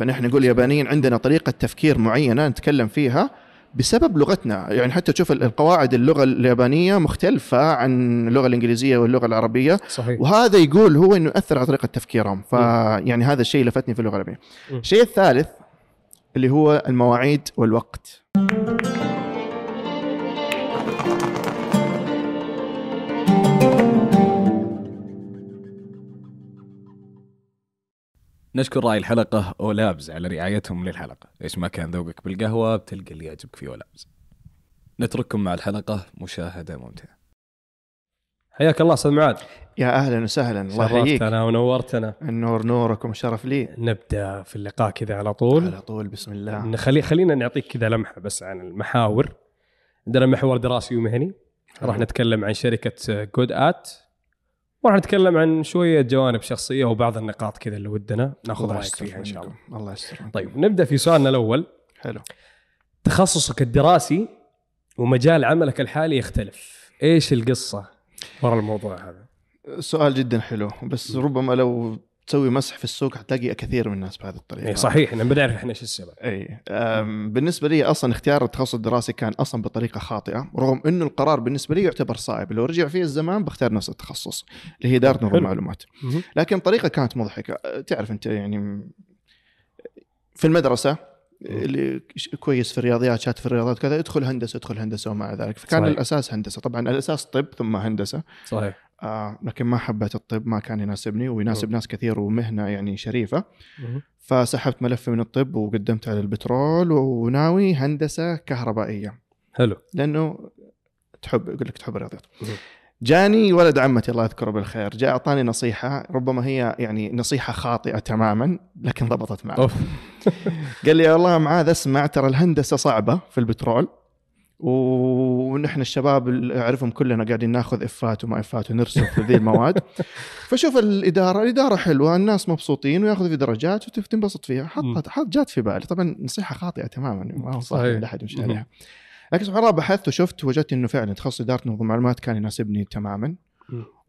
فنحن نقول اليابانيين عندنا طريقة تفكير معينة نتكلم فيها بسبب لغتنا. يعني حتى تشوف القواعد اللغة اليابانية مختلفة عن اللغة الإنجليزية واللغة العربية. صحيح. وهذا يقول هو إنه ياثر على طريقة تفكيرهم. فيعني هذا الشيء لفتني في اللغة العربية. الشيء الثالث اللي هو المواعيد والوقت. نشكر راعي الحلقة أولابز على رعايتهم للحلقة. إيش ما كان ذوقك بالقهوة بتلقى اللي يعجبك في أولابز. نترككم مع الحلقة مشاهدة ممتعة. حياك الله أستاذ معاذ. يا أهلا وسهلا. الله يحييك. شرفتنا ونورتنا. النور نوركم الشرف لي. نبدأ في اللقاء كذا على طول. على طول بسم الله. نخلي خلينا نعطيك كذا لمحة بس عن المحاور. عندنا محور دراسي ومهني. راح. نتكلم عن شركة جود ات وراح نتكلم عن شوية جوانب شخصية وبعض النقاط كذا اللي ودنا ناخذ رايك فيها إن شاء الله. الله يستر. طيب نبدأ في سؤالنا الأول. حلو. تخصصك الدراسي ومجال عملك الحالي يختلف. إيش القصة ورا الموضوع هذا؟ سؤال جدا حلو بس ربما لو تسوي مسح في السوق حتلاقي كثير من الناس بهذه الطريقة. إيه صحيح إحنا بنعرف إحنا إيش السبب. اي بالنسبة لي أصلا اختيار التخصص الدراسي كان أصلا بطريقة خاطئة رغم إنه القرار بالنسبة لي يعتبر صعب. لو رجع فيه الزمان بختار نفس التخصص اللي هي إدارة نظم. المعلومات. لكن طريقة كانت مضحكة. أه، تعرف أنت يعني في المدرسة اللي كويس في الرياضيات شات في الرياضيات كذا ادخل هندسة ادخل هندسة ومع ذلك. فكان صحيح. الأساس هندسة. طبعا الأساس طب ثم هندسة. صحيح. آه لكن ما حبيت الطب ما كان يناسبني ويناسب. ناس كثير ومهنة يعني شريفة. فسحبت ملفي من الطب وقدمت على البترول وناوي هندسة كهربائية. حلو. لأنه تحب يقول لك تحب الرياضيات. جاني ولد عمتي الله يذكره بالخير جاء أعطاني نصيحة ربما هي يعني نصيحة خاطئة تماما لكن ضبطت معي قال لي والله معاذ اسمع ترى الهندسة صعبة في البترول ونحن الشباب اللي اعرفهم كلنا قاعدين ناخذ إفات وما إفات ونرسم في ذي المواد فشوف الإدارة الإدارة حلوة الناس مبسوطين وياخذوا في درجات وتنبسط فيها. حطت حط جات في بالي طبعا نصيحة خاطئة تماما ما هو صحيح احد يمشي. عليها لكن سبحان الله بحثت وشفت وجدت إنه فعلا تخصص اداره نظم معلومات كان يناسبني تماما.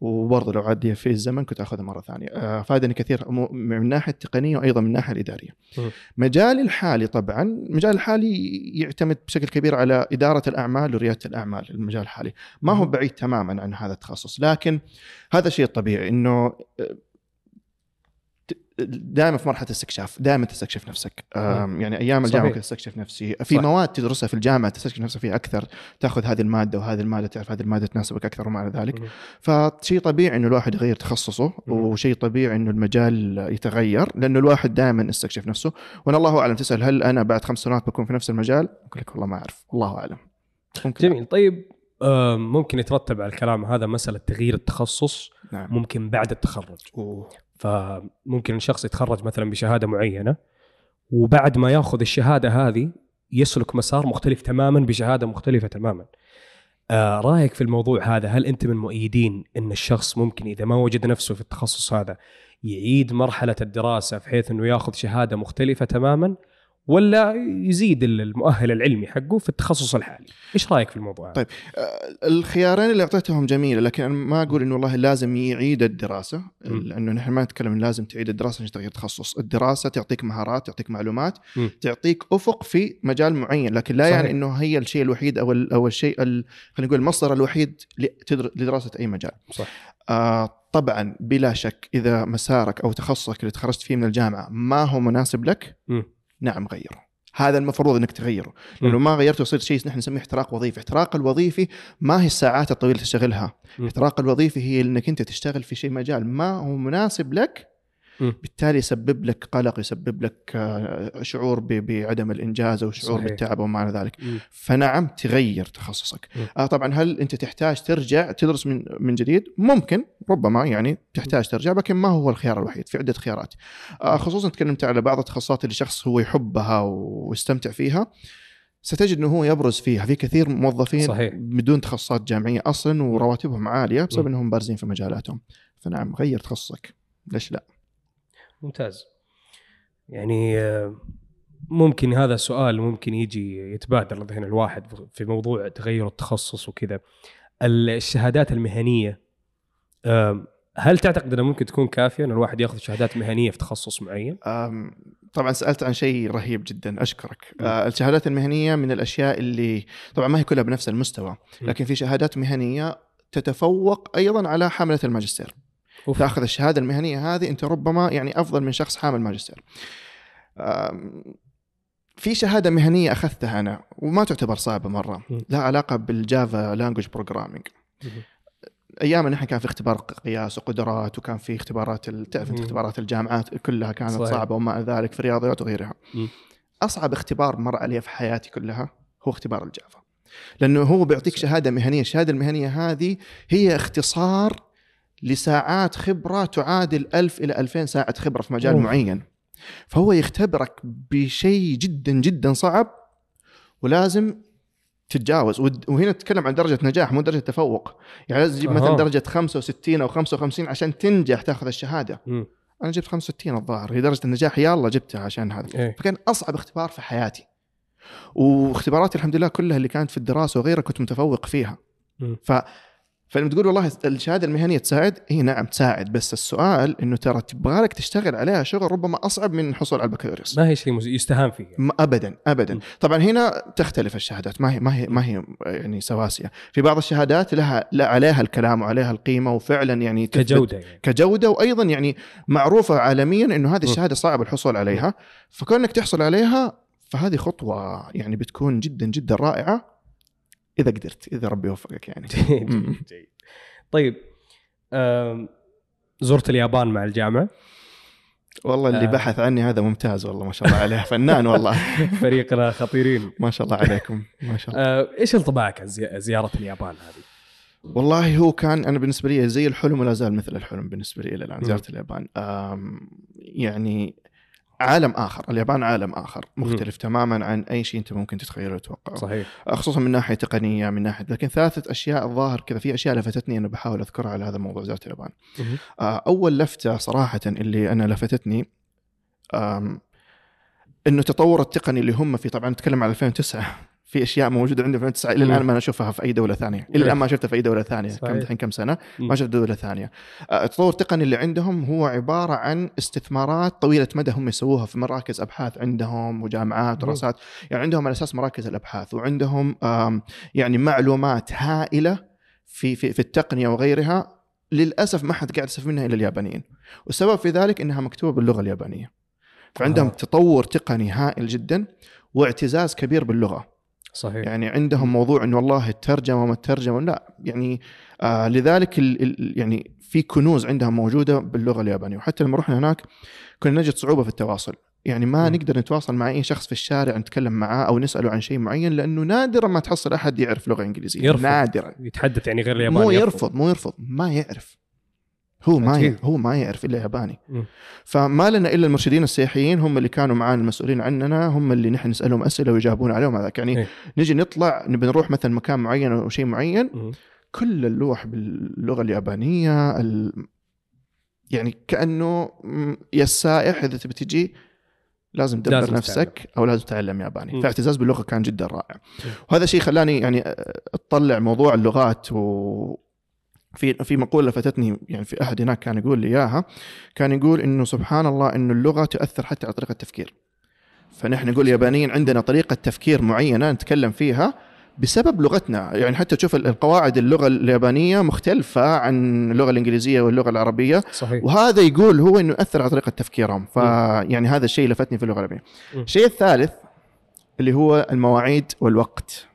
وبرضه لو عدي في الزمن كنت أخذها مرة ثانية آه، فادني كثير مو- من الناحية التقنية وأيضا من الناحية الإدارية. مجالي الحالي طبعا المجال الحالي يعتمد بشكل كبير على إدارة الأعمال وريادة الأعمال المجال الحالي ما هو. بعيد تماما عن هذا التخصص لكن هذا شيء طبيعي إنه دائما في مرحلة استكشاف دائما تستكشف نفسك يعني أيام الجامعة. كنت أستكشف نفسي في صح. مواد تدرسها في الجامعة تستكشف نفسك فيها أكثر تأخذ هذه المادة وهذه المادة تعرف هذه المادة تناسبك أكثر وما إلى ذلك. فشيء طبيعي إنه الواحد يغير تخصصه. وشيء طبيعي إنه المجال يتغير لأنه الواحد دائما يستكشف نفسه وأنا الله أعلم تسأل هل أنا بعد خمس سنوات بكون في نفس المجال؟ أقول لك والله ما أعرف الله أعلم ممكن جميل طيب ممكن يترتب على الكلام هذا مسألة تغيير التخصص نعم ممكن بعد التخرج أوه. فممكن الشخص يتخرج مثلا بشهادة معينة وبعد ما ياخذ الشهادة هذه يسلك مسار مختلف تماما بشهادة مختلفة تماما. آه رأيك في الموضوع هذا؟ هل أنت من مؤيدين أن الشخص ممكن إذا ما وجد نفسه في التخصص هذا يعيد مرحلة الدراسة بحيث أنه ياخذ شهادة مختلفة تماما؟ ولا يزيد المؤهل العلمي حقه في التخصص الحالي إيش رأيك في الموضوع هذا طيب. آه، الخيارين اللي أعطيتهم جميلة لكن أنا ما أقول إنه والله لازم يعيد الدراسة. لأنه نحن ما نتكلم لازم تعيد الدراسة عشان تغير تخصص، الدراسة تعطيك مهارات، تعطيك معلومات، مم. تعطيك أفق في مجال معين، لكن لا صحيح. يعني إنه هي الشيء الوحيد أو ال- أو الشيء ال- خلينا نقول المصدر الوحيد لدراسة أي مجال. صح آه طبعا بلا شك إذا مسارك أو تخصصك اللي تخرجت فيه من الجامعة ما هو مناسب لك مم. نعم غيره هذا المفروض إنك تغيره لأنه. ما غيرته يصير شيء نحن نسميه احتراق وظيفي احتراق الوظيفي ما هي الساعات الطويلة تشتغلها. الاحتراق الوظيفي هي إنك أنت تشتغل في شيء مجال ما هو مناسب لك بالتالي يسبب لك قلق يسبب لك آه، شعور بعدم الإنجاز أو شعور صحيح. بالتعب وما إلى ذلك. فنعم تغير تخصصك. آه طبعا هل أنت تحتاج ترجع تدرس من من جديد؟ ممكن ربما يعني تحتاج ترجع لكن ما هو الخيار الوحيد في عدة خيارات. آه خصوصا تكلمت على بعض التخصصات اللي شخص هو يحبها ويستمتع فيها. ستجد إنه هو يبرز فيها. في كثير موظفين صحيح. بدون تخصصات جامعية أصلا ورواتبهم عالية بسبب. إنهم بارزين في مجالاتهم. فنعم غير تخصصك. ليش لا؟ ممتاز يعني آه، ممكن هذا السؤال ممكن يجي يتبادر لذهن الواحد في موضوع تغير التخصص وكذا الشهادات المهنية هل تعتقد أنها ممكن تكون كافية إن الواحد ياخذ شهادات مهنية في تخصص معين؟ طبعا سألت عن شيء رهيب جدا أشكرك م. آه، الشهادات المهنية من الأشياء اللي طبعا ما هي كلها بنفس المستوى. لكن في شهادات مهنية تتفوق أيضا على حاملة الماجستير أوف. تأخذ الشهادة المهنية هذه أنت ربما يعني أفضل من شخص حامل ماجستير في شهادة مهنية أخذتها أنا وما تعتبر صعبة مرة م. لها علاقة بال Java language programming. أيام نحن كان في اختبار قياس وقدرات وكان في اختبارات تعرف أنت. اختبارات الجامعات كلها كانت صحيح. صعبة وما ذلك في الرياضيات وغيرها مم. أصعب اختبار مر علي في حياتي كلها هو اختبار ال Java لأنه هو بيعطيك شهادة مهنية الشهادة المهنية هذه هي اختصار لساعات خبرة تعادل 1000 إلى 2000 ساعة خبرة في مجال أوف. معين فهو يختبرك بشيء جدا جدا صعب ولازم تتجاوز وهنا نتكلم عن درجة نجاح مو درجة تفوق يعني لازم تجيب مثلا. درجة 65 أو 55 عشان تنجح تأخذ الشهادة مم. أنا جبت 65 الظاهر هي درجة النجاح يلا جبتها عشان هذا إيه. فكان أصعب اختبار في حياتي واختباراتي الحمد لله كلها اللي كانت في الدراسة وغيرها كنت متفوق فيها مم. ف فلما تقول والله الشهادة المهنية تساعد هي نعم تساعد بس السؤال إنه ترى تبغى لك تشتغل عليها شغل ربما أصعب من الحصول على البكالوريوس. ما هي شيء يستهان فيه ما ابدا ابدا. م. طبعا هنا تختلف الشهادات ما هي ما هي ما هي يعني سواسية. في بعض الشهادات لها لا عليها الكلام وعليها القيمة وفعلا يعني كجودة يعني. كجودة وأيضا يعني معروفة عالميا إنه هذه. الشهادة صعب الحصول عليها. فكونك تحصل عليها فهذه خطوة يعني بتكون جدا جدا رائعة. إذا قدرت إذا ربي يوفقك يعني جيد. جيد. طيب زرت اليابان مع الجامعة والله اللي آه. بحث عني هذا ممتاز والله ما شاء الله عليه فنان والله فريقنا خطيرين ما شاء الله عليكم ما شاء الله آه، إيش انطباعك عن زي- زيارة اليابان هذه؟ والله هو كان أنا بالنسبة لي زي الحلم ولا زال مثل الحلم بالنسبة لي إلى الآن. زيارة اليابان يعني عالم آخر. اليابان عالم آخر مختلف تماما عن أي شيء أنت ممكن تتخيله وتتوقعه صحيح. خصوصا من ناحية تقنية من ناحية لكن ثلاثة أشياء الظاهر كذا في أشياء لفتتني أنا بحاول أذكرها على هذا الموضوع زياره اليابان. آه، أول لفتة صراحة اللي أنا لفتتني إنه التطور التقني اللي هم فيه طبعا نتكلم على 2009 في أشياء موجودة عندنا في 2009 إلى. الآن ما أشوفها في أي دولة ثانية. إلى الآن ما شفتها في أي دولة ثانية. صحيح. كم الحين كم سنة. ما شفت دولة ثانية. التطور التقني اللي عندهم هو عبارة عن استثمارات طويلة مدى هم يسووها في مراكز أبحاث عندهم وجامعات. ودراسات يعني عندهم على أساس مراكز الأبحاث وعندهم يعني معلومات هائلة في في في التقنية وغيرها. للأسف ما حد قاعد يستفيد منها إلا اليابانيين. والسبب في ذلك إنها مكتوبة باللغة اليابانية. فعندهم آه. تطور تقني هائل جدا واعتزاز كبير باللغة. صحيح. يعني عندهم موضوع إنه والله الترجمة وما الترجمة لا يعني آه لذلك ال ال يعني في كنوز عندهم موجودة باللغة اليابانية. وحتى لما رحنا هناك كنا نجد صعوبة في التواصل. يعني ما مم. نقدر نتواصل مع أي شخص في الشارع نتكلم معاه أو نسأله عن شيء معين لأنه نادرا ما تحصل أحد يعرف لغة إنجليزية. يرفض. نادرا. يتحدث يعني غير الياباني مو يرفض مو يرفض ما يعرف. هو ما هو ما يعرف إلا ياباني. فما لنا إلا المرشدين السياحيين هم اللي كانوا معانا المسؤولين عننا هم اللي نحن نسألهم أسئلة ويجاوبون عليهم هذاك يعني إيه. نجي نطلع نبي نروح مثلا مكان معين أو شيء معين. كل اللوح باللغة اليابانية ال... يعني كأنه م، يا السائح إذا تبي تجي لازم تدبر لازم نفسك أو لازم تتعلم ياباني. فاعتزاز باللغة كان جدا رائع وهذا شيء خلاني يعني أطلع موضوع اللغات و في في مقولة لفتتني يعني في أحد هناك كان يقول لي إياها كان يقول إنه سبحان الله إنه اللغة تؤثر حتى على طريقة التفكير. فنحن نقول اليابانيين عندنا طريقة تفكير معينة نتكلم فيها بسبب لغتنا. يعني حتى تشوف القواعد اللغة اليابانية مختلفة عن اللغة الإنجليزية واللغة العربية. صحيح. وهذا يقول هو إنه ياثر على طريقة تفكيرهم. فيعني هذا الشيء لفتني في اللغة العربية. الشيء الثالث اللي هو المواعيد والوقت.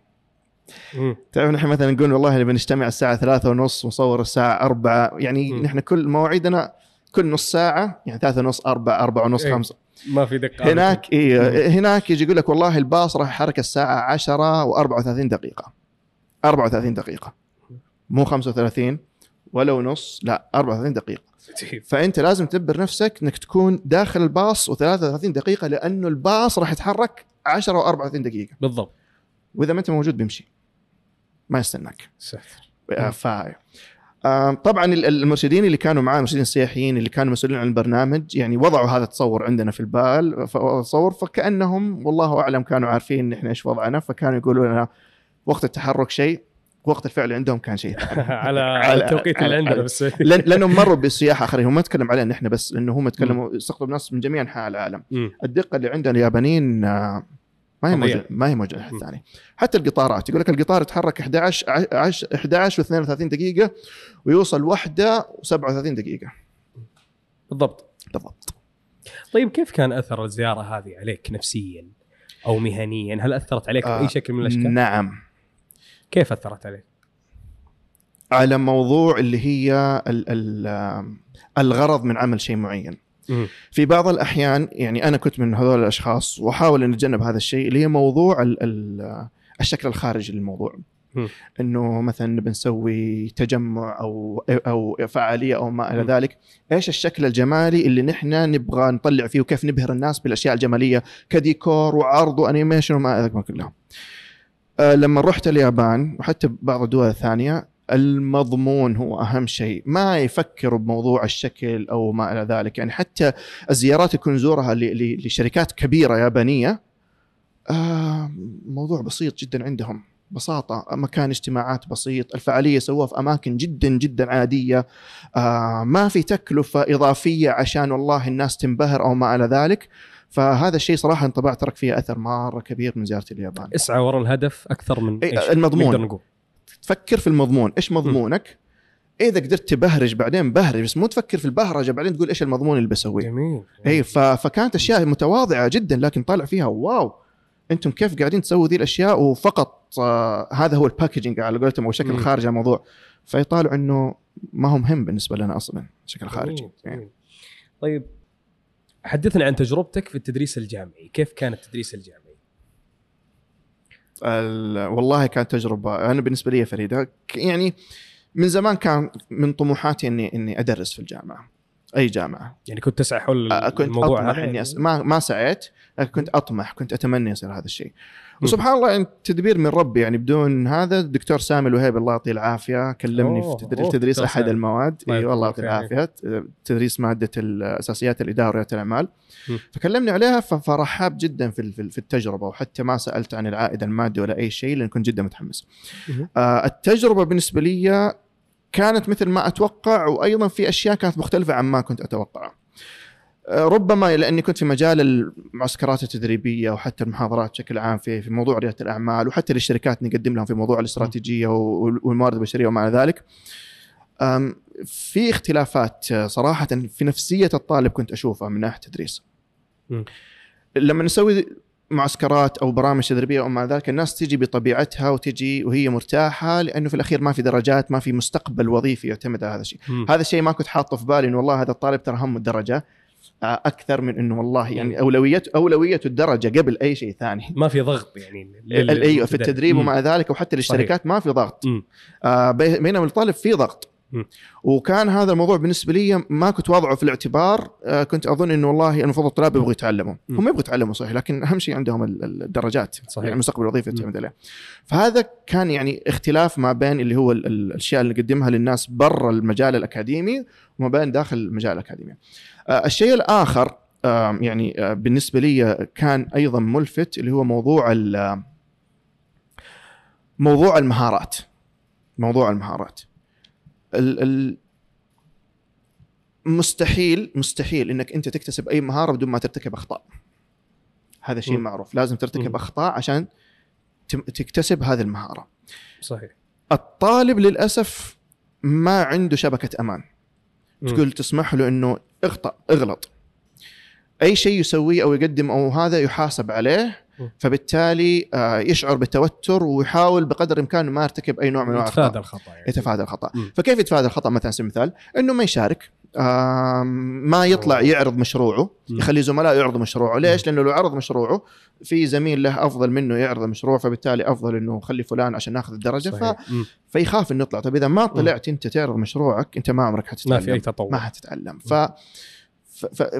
تعرف نحن مثلا نقول والله نبي نجتمع الساعة ثلاثة ونص ونصور الساعة أربعة. يعني مم. نحن كل مواعيدنا كل نص ساعة يعني ثلاثة ونص أربعة أربعة ونص إيه. خمسة. ما في دقة. هناك إيه هناك يجي يقول لك والله الباص راح يحرك الساعة 10 و34 دقيقة. 34 دقيقة. مو 35 ولا ونص لا 34 دقيقة. عجيب. فأنت لازم تدبر نفسك أنك تكون داخل الباص و33 دقيقة لأنه الباص راح يتحرك 10 و34 دقيقة. بالضبط. وإذا ما أنت موجود بيمشي. ما يستناك. آه، ف آم، طبعا ال- المرشدين اللي كانوا معاه المرشدين السياحيين اللي كانوا مسؤولين عن البرنامج يعني وضعوا هذا التصور عندنا في البال تصور فكأنهم والله أعلم كانوا عارفين إحنا إيش وضعنا فكانوا يقولوا لنا وقت التحرك شيء وقت الفعل عندهم كان شيء على على التوقيت اللي عندنا بس. لأنهم مروا بالسياحة آخرين هم ما نتكلم علينا إحنا بس لأنه هم يتكلموا يستقطبوا ناس من جميع أنحاء العالم. الدقة اللي عندنا اليابانيين آه، ما هي. موجوده ما هي موجوده في مم. الثاني حتى القطارات يقول لك القطار يتحرك 11 10 11 و32 دقيقة ويوصل واحدة و37 دقيقة بالضبط بالضبط طيب كيف كان أثر الزيارة هذه عليك نفسيا أو مهنيا؟ هل أثرت عليك آه، باي شكل من الأشكال؟ نعم كيف أثرت عليك؟ على موضوع اللي هي ال ال آه، الغرض من عمل شيء معين. في بعض الأحيان يعني أنا كنت من هذول الأشخاص وأحاول أن أتجنب هذا الشيء اللي هي موضوع ال ال الشكل الخارجي للموضوع. إنه مثلا نبي نسوي تجمع أو أو فعالية أو ما إلى. ذلك. إيش الشكل الجمالي اللي نحن نبغى نطلع فيه وكيف نبهر الناس بالأشياء الجمالية؟ كديكور وعرض وأنيميشن وما إلى ذلك. كلها آه، لما رحت اليابان وحتى بعض الدول الثانية المضمون هو أهم شيء. ما يفكروا بموضوع الشكل أو ما إلى ذلك. يعني حتى الزيارات اللي كن زورها ل- ل- لشركات كبيرة يابانية آه، موضوع بسيط جدا عندهم. بساطة مكان اجتماعات بسيط الفعالية سووها في أماكن جدا جدا عادية آه ما في تكلفة إضافية عشان والله الناس تنبهر أو ما إلى ذلك. فهذا الشيء صراحة انطباع ترك فيه أثر مرة كبير من زيارة اليابان. اسعى وراء الهدف أكثر من إيه، إيش؟ المضمون. نقول. تفكر في المضمون إيش مضمونك إذا قدرت تبهرج بعدين بهرج بس مو تفكر في البهرجة بعدين تقول إيش المضمون اللي بسويه جميل اي. فكانت أشياء متواضعة جدا لكن طالع فيها wow أنتم كيف قاعدين تسووا ذي الأشياء وفقط آه هذا هو ال packaging على قولتهم أو الشكل. الخارجي الموضوع فيطالع إنه ما هو مهم بالنسبة لنا أصلا الشكل الخارجي جميل، يعني. جميل. طيب حدثنا عن تجربتك في التدريس الجامعي، كيف كان التدريس الجامعي؟ ال... والله كانت تجربة أنا بالنسبة لي فريدة يعني من زمان كان من طموحاتي اني إني أدرس في الجامعة أي جامعة يعني كنت تسعى حول آه، كنت الموضوع هذا إني؟ أس... ما ما سعيت لكن كنت أطمح كنت أتمنى يصير هذا الشيء. وسبحان الله يعني تدبير من ربي يعني بدون هذا الدكتور سامي الوهيب الله يعطيه العافية كلمني أوه، في تدريس, تدريس أحد سامي. المواد. الله اي والله يعطيه العافية. تدريس مادة الاساسيات الإدارة ورياده الأعمال. فكلمني عليها ف- فرحاب جدا في في التجربة وحتى ما سألت عن العائد المادي ولا أي شيء لأن كنت جدا متحمس. آه، التجربة بالنسبة لي كانت مثل ما أتوقع وأيضا في أشياء كانت مختلفة عن ما كنت أتوقع. آه، ربما لأني كنت في مجال المعسكرات التدريبية وحتى المحاضرات بشكل عام في في موضوع ريادة الأعمال وحتى للشركات نقدم لهم في موضوع الاستراتيجية وال- والموارد البشرية وما إلى ذلك. في اختلافات آه، صراحة في نفسية الطالب كنت أشوفها من ناحية التدريس. لما نسوي معسكرات أو برامج تدريبية أو ما ذلك الناس تجي بطبيعتها وتجي وهي مرتاحة لأنه في الأخير ما في درجات ما في مستقبل وظيفي يعتمد على هذا الشيء. هذا الشيء ما كنت حاطه في بالي إنه والله هذا الطالب ترى همه الدرجة آه، أكثر من إنه والله يعني اولويته اولويته الدرجة قبل أي شيء ثاني ما في ضغط يعني أيوه في. التدريب مم. ومع ذلك وحتى للشركات ما في ضغط. آه، بي- بينما الطالب في ضغط. وكان هذا الموضوع بالنسبة لي ما كنت واضعه في الاعتبار آه، كنت أظن إنه والله المفروض الطلاب يبغوا يتعلموا. هم يبغوا يتعلموا صحيح لكن أهم شيء عندهم ال- ال- الدرجات صحيح. يعني المستقبل الوظيفي. يعتمد عليه فهذا كان يعني اختلاف ما بين اللي هو ال- ال- الأشياء اللي نقدمها للناس برا المجال الأكاديمي وما بين داخل المجال الأكاديمي آه، الشيء الآخر آه، يعني بالنسبة لي كان أيضا ملفت اللي هو موضوع موضوع المهارات موضوع المهارات ال ال مستحيل مستحيل إنك أنت تكتسب أي مهارة بدون ما ترتكب أخطاء هذا شيء. معروف لازم ترتكب مم. أخطاء عشان تكتسب هذه المهارة صحيح الطالب للأسف ما عنده شبكة أمان مم. تقول تسمح له إنه اخطأ اغلط أي شيء يسويه أو يقدم أو هذا يحاسب عليه. فبالتالي آه، يشعر بالتوتر ويحاول بقدر الإمكان ما يرتكب أي نوع من أنواع يتفادى. الخطأ. يعني. يتفادى الخطأ. مم. فكيف يتفادى الخطأ؟ مثلا على سبيل المثال إنه ما يشارك ما يطلع. يعرض مشروعه. يخلي زملاء يعرضوا مشروعه. ليش؟ لأنه لو عرض مشروعه في زميل له أفضل منه يعرض المشروع فبالتالي أفضل إنه خلي فلان عشان ناخذ الدرجة. ف... صحيح. مم. فيخاف إنه يطلع. طيب إذا ما طلعت أنت تعرض مشروعك أنت ما عمرك حتتعلم. ما في أي تطور. ما حتتعلم. ف ف- ف-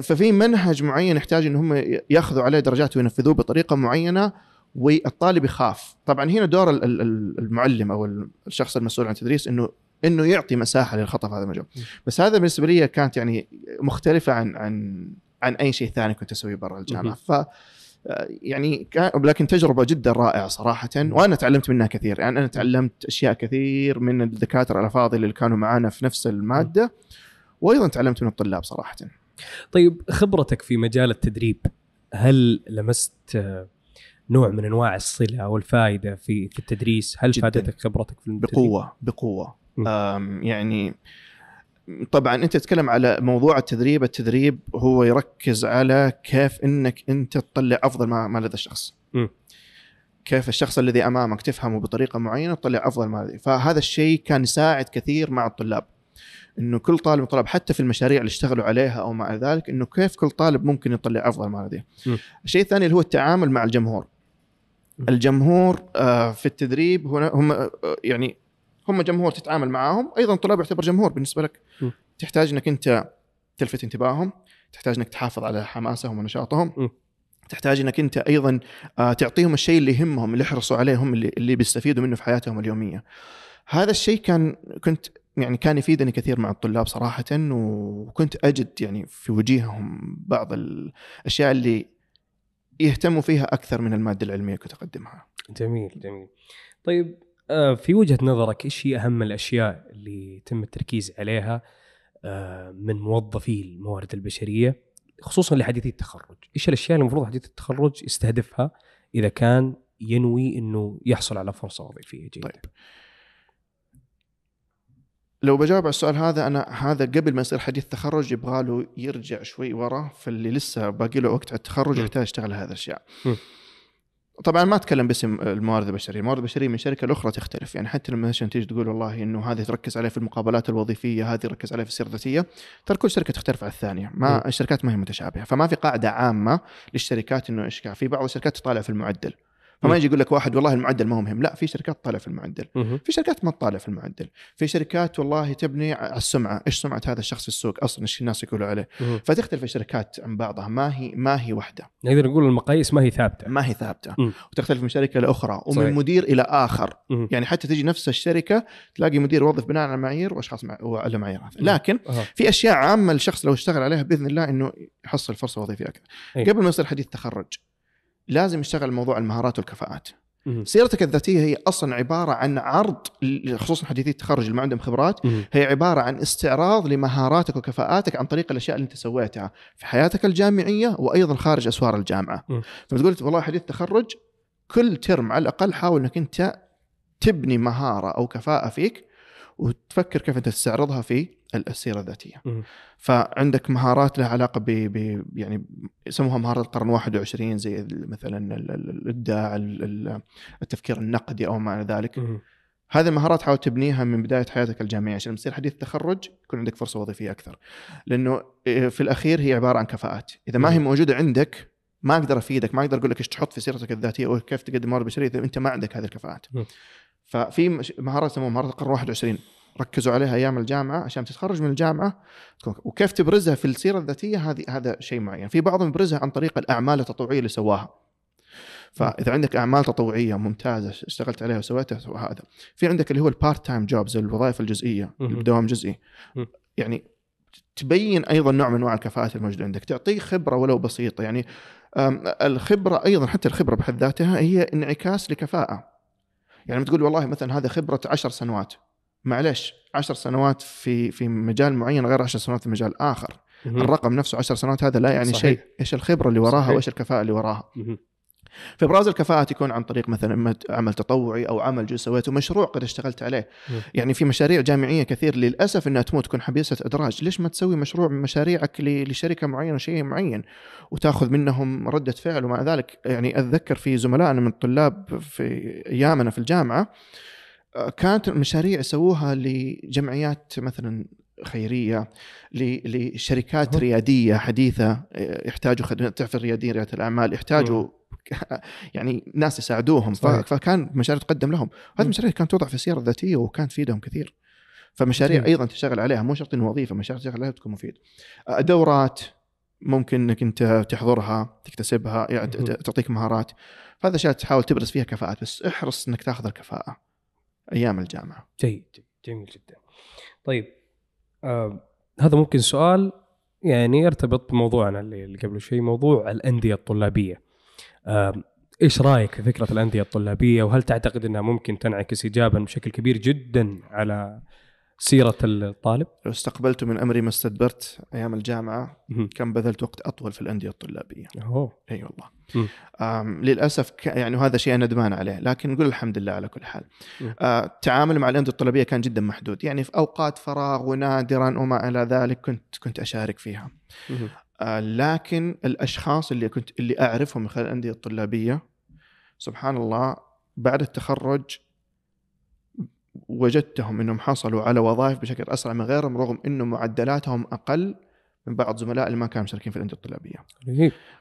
ففي منهج معين يحتاج إن هم ياخذوا عليه درجات وينفذوه بطريقة معينة والطالب يخاف. طبعا هنا دور ال- ال- ال- المعلم أو ال- الشخص المسؤول عن التدريس إنه إنه يعطي مساحة للخطأ في هذا المجال. بس هذا بالنسبة لي كانت يعني مختلفة عن عن عن أي شيء ثاني كنت أسويه برا الجامعة. ف يعني كان لكن تجربة جدا رائعة صراحة وأنا تعلمت منها كثير. يعني أنا تعلمت أشياء كثير من الدكاترة الأفاضل اللي كانوا معانا في نفس المادة وأيضا تعلمت من الطلاب صراحة. طيب خبرتك في مجال التدريب هل لمست نوع من أنواع الصلة أو الفائدة في في التدريس؟ هل جداً. فادتك خبرتك في التدريب؟ بقوة بقوة يعني طبعا أنت تتكلم على موضوع التدريب التدريب هو يركز على كيف إنك أنت تطلع أفضل ما, ما لدى الشخص م. كيف الشخص الذي أمامك تفهمه بطريقة معينة تطلع أفضل ما لديه فهذا الشيء كان يساعد كثير مع الطلاب إنه كل طالب طلب حتى في المشاريع اللي اشتغلوا عليها أو مع ذلك إنه كيف كل طالب ممكن يطلع أفضل ما لديه. الشيء الثاني اللي هو التعامل مع الجمهور. الجمهور آه، في التدريب هنا هم آه، يعني هم جمهور تتعامل معاهم أيضا الطلاب يعتبر جمهور بالنسبة لك م. تحتاج إنك أنت تلفت انتباههم تحتاج إنك تحافظ على حماسهم ونشاطهم م. تحتاج إنك أنت أيضا آه، تعطيهم الشيء اللي يهمهم اللي يحرصوا عليه هم اللي, اللي بيستفيدوا منه في حياتهم اليومية هذا الشيء كان كنت يعني كان يفيدني كثير مع الطلاب صراحة وكنت أجد يعني في وجيههم بعض الأشياء اللي يهتموا فيها أكثر من المادة العلمية كنت أقدمها. جميل جميل. طيب آه، في وجهة نظرك إيش هي أهم الأشياء اللي يتم التركيز عليها آه، من موظفي الموارد البشرية خصوصا لحديثي التخرج؟ إيش الأشياء اللي المفروض حديث التخرج يستهدفها إذا كان ينوي إنه يحصل على فرصة وظيفية جيدة؟ طيب. لو بجاوب على السؤال هذا أنا هذا قبل ما يصير حديث تخرج يبغى له يرجع شوي ورا فاللي لسه باقي له وقت على التخرج. يحتاج يشتغل هذه الأشياء. طبعا ما أتكلم باسم الموارد البشرية، الموارد البشرية من شركة لأخرى تختلف، يعني حتى لما تيجي تقول والله إنه هذه تركز عليه في المقابلات الوظيفية، هذه تركز عليه في السيره الذاتية، ترى كل شركة تختلف عن الثانية، ما. الشركات ما هي متشابهة، فما في قاعدة عامة للشركات إنه إيش في بعض الشركات تطالع في المعدل. فما. يجي يقول لك واحد والله المعدل ما هو مهم، لا في شركات تطالع في المعدل. في شركات ما تطالع في المعدل في شركات والله تبني على السمعة إيش سمعة هذا الشخص في السوق أصلا إيش الناس يقولوا عليه. فتختلف الشركات عن بعضها ما هي ما هي واحدة نقدر نقول المقاييس ما هي ثابتة ما هي ثابتة مم. وتختلف من شركة لأخرى ومن صحيح. مدير إلى آخر مهم. يعني حتى تجي نفس الشركة تلاقي مدير يوظف بناء على معايير وأشخاص مع... على معايير لكن أها. في أشياء عامة الشخص لو اشتغل عليها بإذن الله إنه يحصل فرصة وظيفية أكثر أي. قبل ما يصير حديث تخرج لازم يشتغل موضوع المهارات والكفاءات. سيرتك الذاتية هي أصلا عبارة عن عرض خصوصا حديثي التخرج اللي ما عندهم خبرات. هي عبارة عن استعراض لمهاراتك وكفاءاتك عن طريق الأشياء اللي أنت سويتها في حياتك الجامعية وأيضا خارج أسوار الجامعة. فتقول والله حديث تخرج كل ترم على الأقل حاول إنك أنت تبني مهارة أو كفاءة فيك وتفكر كيف أنت تستعرضها في السيره الذاتية. فعندك مهارات لها علاقة ب, يعني يسموها مهارات القرن 21 زي مثلا ال- ال- الإبداع ال- ال- التفكير النقدي أو ما إلى ذلك. هذه المهارات حاول تبنيها من بداية حياتك الجامعية عشان لما يصير حديث تخرج يكون عندك فرصة وظيفية أكثر. لأنه في الأخير هي عبارة عن كفاءات، إذا ما هي موجودة عندك ما أقدر أفيدك، ما أقدر أقول لك إيش تحط في سيرتك الذاتية وكيف تقدم موارد بشرية إذا أنت ما عندك هذه الكفاءات. م. ففي مهارات يسموها مهارات القرن 21 ركزوا عليها أيام الجامعة عشان تتخرج من الجامعة. تكون- وكيف تبرزها في السيرة الذاتية؟ هذه هذا شيء معين، في بعضهم يبرزها عن طريق الأعمال التطوعية اللي سواها. فإذا عندك أعمال تطوعية ممتازة اشتغلت عليها وسويتها هذا. في عندك اللي هو ال part-time jobs الوظائف الجزئية. بدوام جزئي. يعني تبين أيضا نوع من أنواع الكفاءات الموجودة عندك. تعطيه خبرة ولو بسيطة. يعني الخبرة أيضا حتى الخبرة بحد ذاتها هي انعكاس لكفاءة. يعني تقول والله مثلا هذا خبرة عشر سنوات. معلش عشر سنوات في في مجال معين غير عشر سنوات في مجال آخر مهم. الرقم نفسه عشر سنوات هذا لا يعني صحيح. شيء إيش الخبرة اللي وراها صحيح. وإيش الكفاءة اللي وراها مهم. فابراز الكفاءات يكون عن طريق مثلا عمل تطوعي أو عمل جو سويته مشروع قد اشتغلت عليه مم. يعني في مشاريع جامعية كثير للأسف إنها تموت تكون حبيسة إدراج ليش ما تسوي مشروع من مشاريعك لشركة معينة شيء معين وتأخذ منهم ردة فعل ومع ذلك يعني أتذكر في زملائنا من الطلاب في أيامنا في الجامعة كانت المشاريع يسووها لجمعيات مثلا خيرية لشركات. ريادية حديثة يحتاجوا خدمات تعرف الرياديين ريادة الأعمال يحتاجوا يعني ناس يساعدوهم صحيح. فكان مشاريع تقدم لهم هذه مم. المشاريع كانت توضع في السيره الذاتية وكانت تفيدهم كثير فمشاريع جميل. أيضا تشتغل عليها مو شرط إنه وظيفة مشاريع تشتغل عليها تكون مفيد آه، دورات ممكن إنك أنت تحضرها تكتسبها يعني. تعطيك مهارات فهذا أشياء تحاول تبرز فيها كفاءات بس احرص إنك تاخذ الكفاءة أيام الجامعة. جيد. جميل جدا. طيب آه هذا ممكن سؤال يعني يرتبط بموضوعنا اللي قبل شوي موضوع الأندية الطلابية. آم، إيش رأيك في فكرة الأندية الطلابية؟ وهل تعتقد إنها ممكن تنعكس ايجابا بشكل كبير جدا على سيرة الطالب؟ لو استقبلت من أمري ما استدبرت أيام الجامعة مهم. كم بذلت وقت أطول في الأندية الطلابية أوه أي والله للأسف ك... يعني وهذا شيء أنا ندمان عليه لكن نقول الحمد لله على كل حال. آه التعامل مع الأندية الطلابية كان جدا محدود يعني في أوقات فراغ ونادرا وما إلى ذلك كنت كنت أشارك فيها. آه لكن الأشخاص اللي كنت اللي أعرفهم من خلال الأندية الطلابية سبحان الله بعد التخرج وجدتهم إنهم حصلوا على وظائف بشكل أسرع من غيرهم رغم إنه معدلاتهم أقل من بعض زملاء اللي ما كانوا مشاركين في الانديه الطلابية.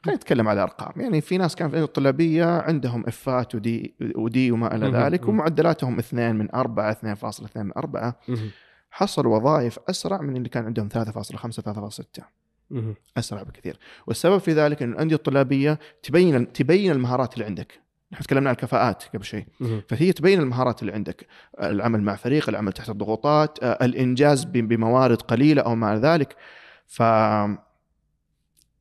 خلينا نتكلم على ارقام، يعني في ناس كانوا في الانديه الطلابية عندهم إفات ودي ودي وما إلى. ذلك. ومعدلاتهم 2 من 4 2.2 من 4 مهم. حصلوا وظائف أسرع من اللي كان عندهم 3.5 3.6 مهم. أسرع بكثير والسبب في ذلك إن الأندية الطلابية تبين تبين المهارات اللي عندك نحن تكلمنا عن الكفاءات قبل مهم. فهي تبين المهارات اللي عندك. العمل مع فريق العمل تحت الضغوطات آه، الإنجاز بموارد قليلة أو ما ذلك. ف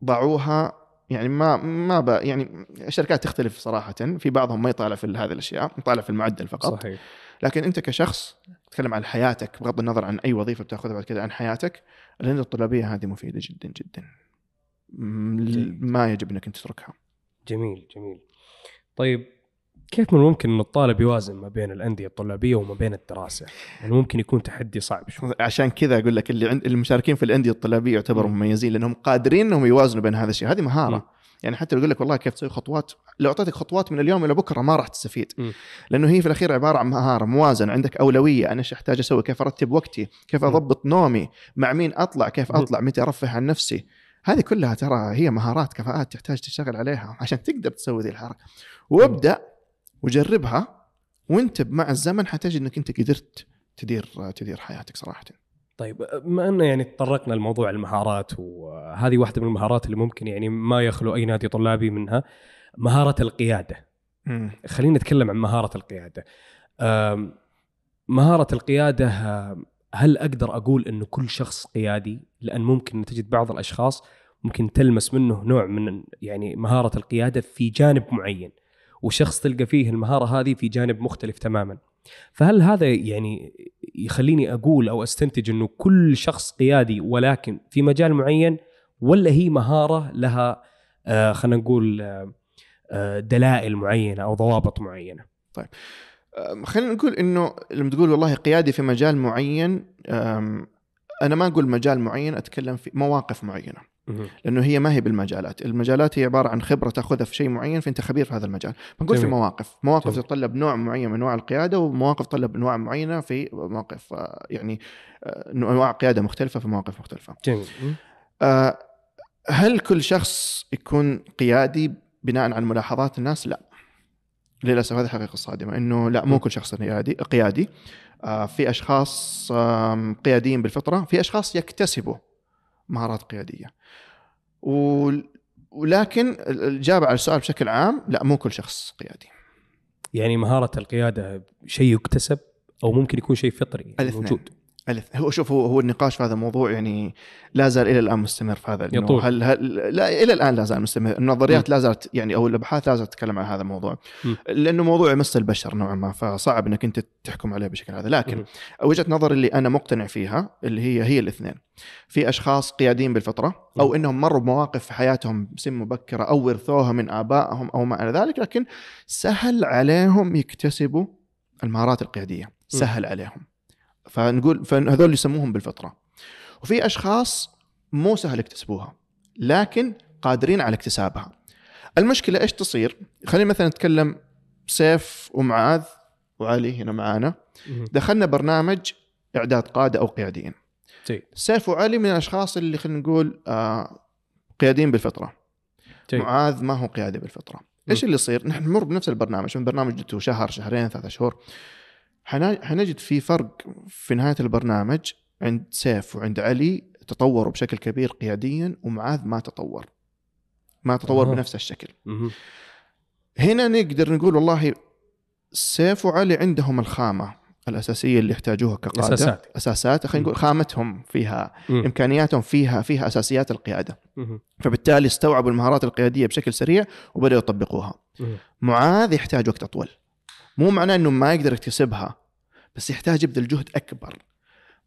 ضعوها يعني ما ما ب... يعني الشركات تختلف صراحة. في بعضهم ما يطالع في هذه الأشياء يطالع في المعدل فقط. صحيح. لكن أنت كشخص تتكلم عن حياتك بغض النظر عن أي وظيفة بتأخذها بعد كذا عن حياتك الانديه الطلابية هذه مفيدة جدا جدا. ما يجب إنك تتركها. جميل جميل. طيب كيف من الممكن إن الطالب يوازن ما بين الأندية الطلابية وما بين الدراسة؟ يعني ممكن يكون تحدي صعب شوي عشان كذا أقول لك اللي عند المشاركين في الأندية الطلابية يعتبروا مم. مميزين لأنهم قادرين إنهم يوازنوا بين هذا الشيء هذه مهارة مم. يعني حتى لو يقول لك والله كيف تسوي خطوات لو أعطيتك خطوات من اليوم إلى بكرة ما راح تستفيد مم. لأنه هي في الأخير عبارة عن مهارة موازنة عندك أولوية أنا إيش أحتاج أسوي كيف أرتب وقتي كيف. أضبط نومي مع مين أطلع كيف. أطلع متى أرفه عن نفسي هذه كلها ترى هي مهارات كفاءات تحتاج تشتغل عليها عشان تقدر تسوي ذي الحركة. وابدأ وجربها وانت مع الزمن حتجد إنك أنت قدرت تدير تدير حياتك صراحة. طيب بما انه يعني تطرقنا لموضوع المهارات وهذه واحدة من المهارات اللي ممكن يعني ما يخلو أي نادي طلابي منها مهارة القيادة. خلينا نتكلم عن مهارة القيادة. مهارة القيادة هل أقدر أقول انه كل شخص قيادي؟ لأن ممكن تجد بعض الأشخاص ممكن تلمس منه نوع من يعني مهارة القيادة في جانب معين وشخص تلقى فيه المهارة هذه في جانب مختلف تماما. فهل هذا يعني يخليني أقول أو أستنتج إنه كل شخص قيادي ولكن في مجال معين ولا هي مهارة لها آه خلينا نقول آه آه دلائل معينة أو ضوابط معينة؟ أم، خلينا نقول إنه لما تقول والله قيادي في مجال معين أنا ما أقول مجال معين أتكلم في مواقف معينة. لأنه هي ما هي بالمجالات المجالات هي عبارة عن خبرة تأخذها في شيء معين فأنت خبير في هذا المجال بنقول في. مواقف مواقف جميل. تتطلب نوع معين من أنواع القيادة ومواقف تتطلب انواع معينه في مواقف آه، يعني آه، أنواع قيادة مختلفة في مواقف مختلفة جميل آه، هل كل شخص يكون قيادي بناء على ملاحظات الناس؟ لا. للأسف هذه الحقيقة الصادمه إنه لا مو كل شخص قيادي قيادي آه، في أشخاص قياديين بالفطرة، في أشخاص يكتسبوا مهارات قيادية. ولكن الاجابه على السؤال بشكل عام لا مو كل شخص قيادي. يعني مهارة القيادة شيء يكتسب أو ممكن يكون شيء فطري الاثنين. موجود الاث- هو شوف هو هو النقاش في هذا الموضوع يعني لا زال إلى الآن مستمر في هذا يطول. هل, هل لا إلى الآن لا زال مستمر. النظريات لا زالت يعني أو الأبحاث لا زالت تتكلم عن هذا الموضوع. م. لأنه موضوع يمس البشر نوعا ما فصعب إنك أنت تحكم عليه بشكل هذا. لكن م. وجهة نظري اللي أنا مقتنع فيها اللي هي هي الاثنين. في أشخاص قياديين بالفطرة أو. إنهم مروا بمواقف في حياتهم سن مبكرة أو ورثوها من آبائهم أو ما إلى ذلك لكن سهل عليهم يكتسبوا المهارات القيادية. سهل عليهم. فنقول فهذول يسموهم بالفطرة. وفي أشخاص مو سهل يكتسبوها لكن قادرين على اكتسابها. المشكلة إيش تصير؟ خلينا مثلا نتكلم سيف ومعاذ وعلي هنا معانا. دخلنا برنامج إعداد قادة أو قياديين. جيد. سيف وعلي من الأشخاص اللي خلينا نقول آه قياديين بالفطرة. جيد. معاذ ما هو قيادي بالفطرة. إيش اللي يصير؟ نحن نمر بنفس البرنامج من برنامج شهر شهرين ثلاثة شهور. حنجد في فرق في نهاية البرنامج عند سيف وعند علي تطوروا بشكل كبير قياديا ومعاذ ما تطور ما تطور أها. بنفس الشكل مهم. هنا نقدر نقول والله سيف وعلي عندهم الخامة الأساسية اللي يحتاجوها كقادة أساسات. أساسات خلينا نقول خامتهم فيها مم. إمكانياتهم فيها فيها أساسيات القيادة مم. فبالتالي استوعبوا المهارات القيادية بشكل سريع وبدأوا يطبقوها. معاذ يحتاج وقت اطول مو معناه إنه ما يقدر يكتسبها بس يحتاج يبذل جهد أكبر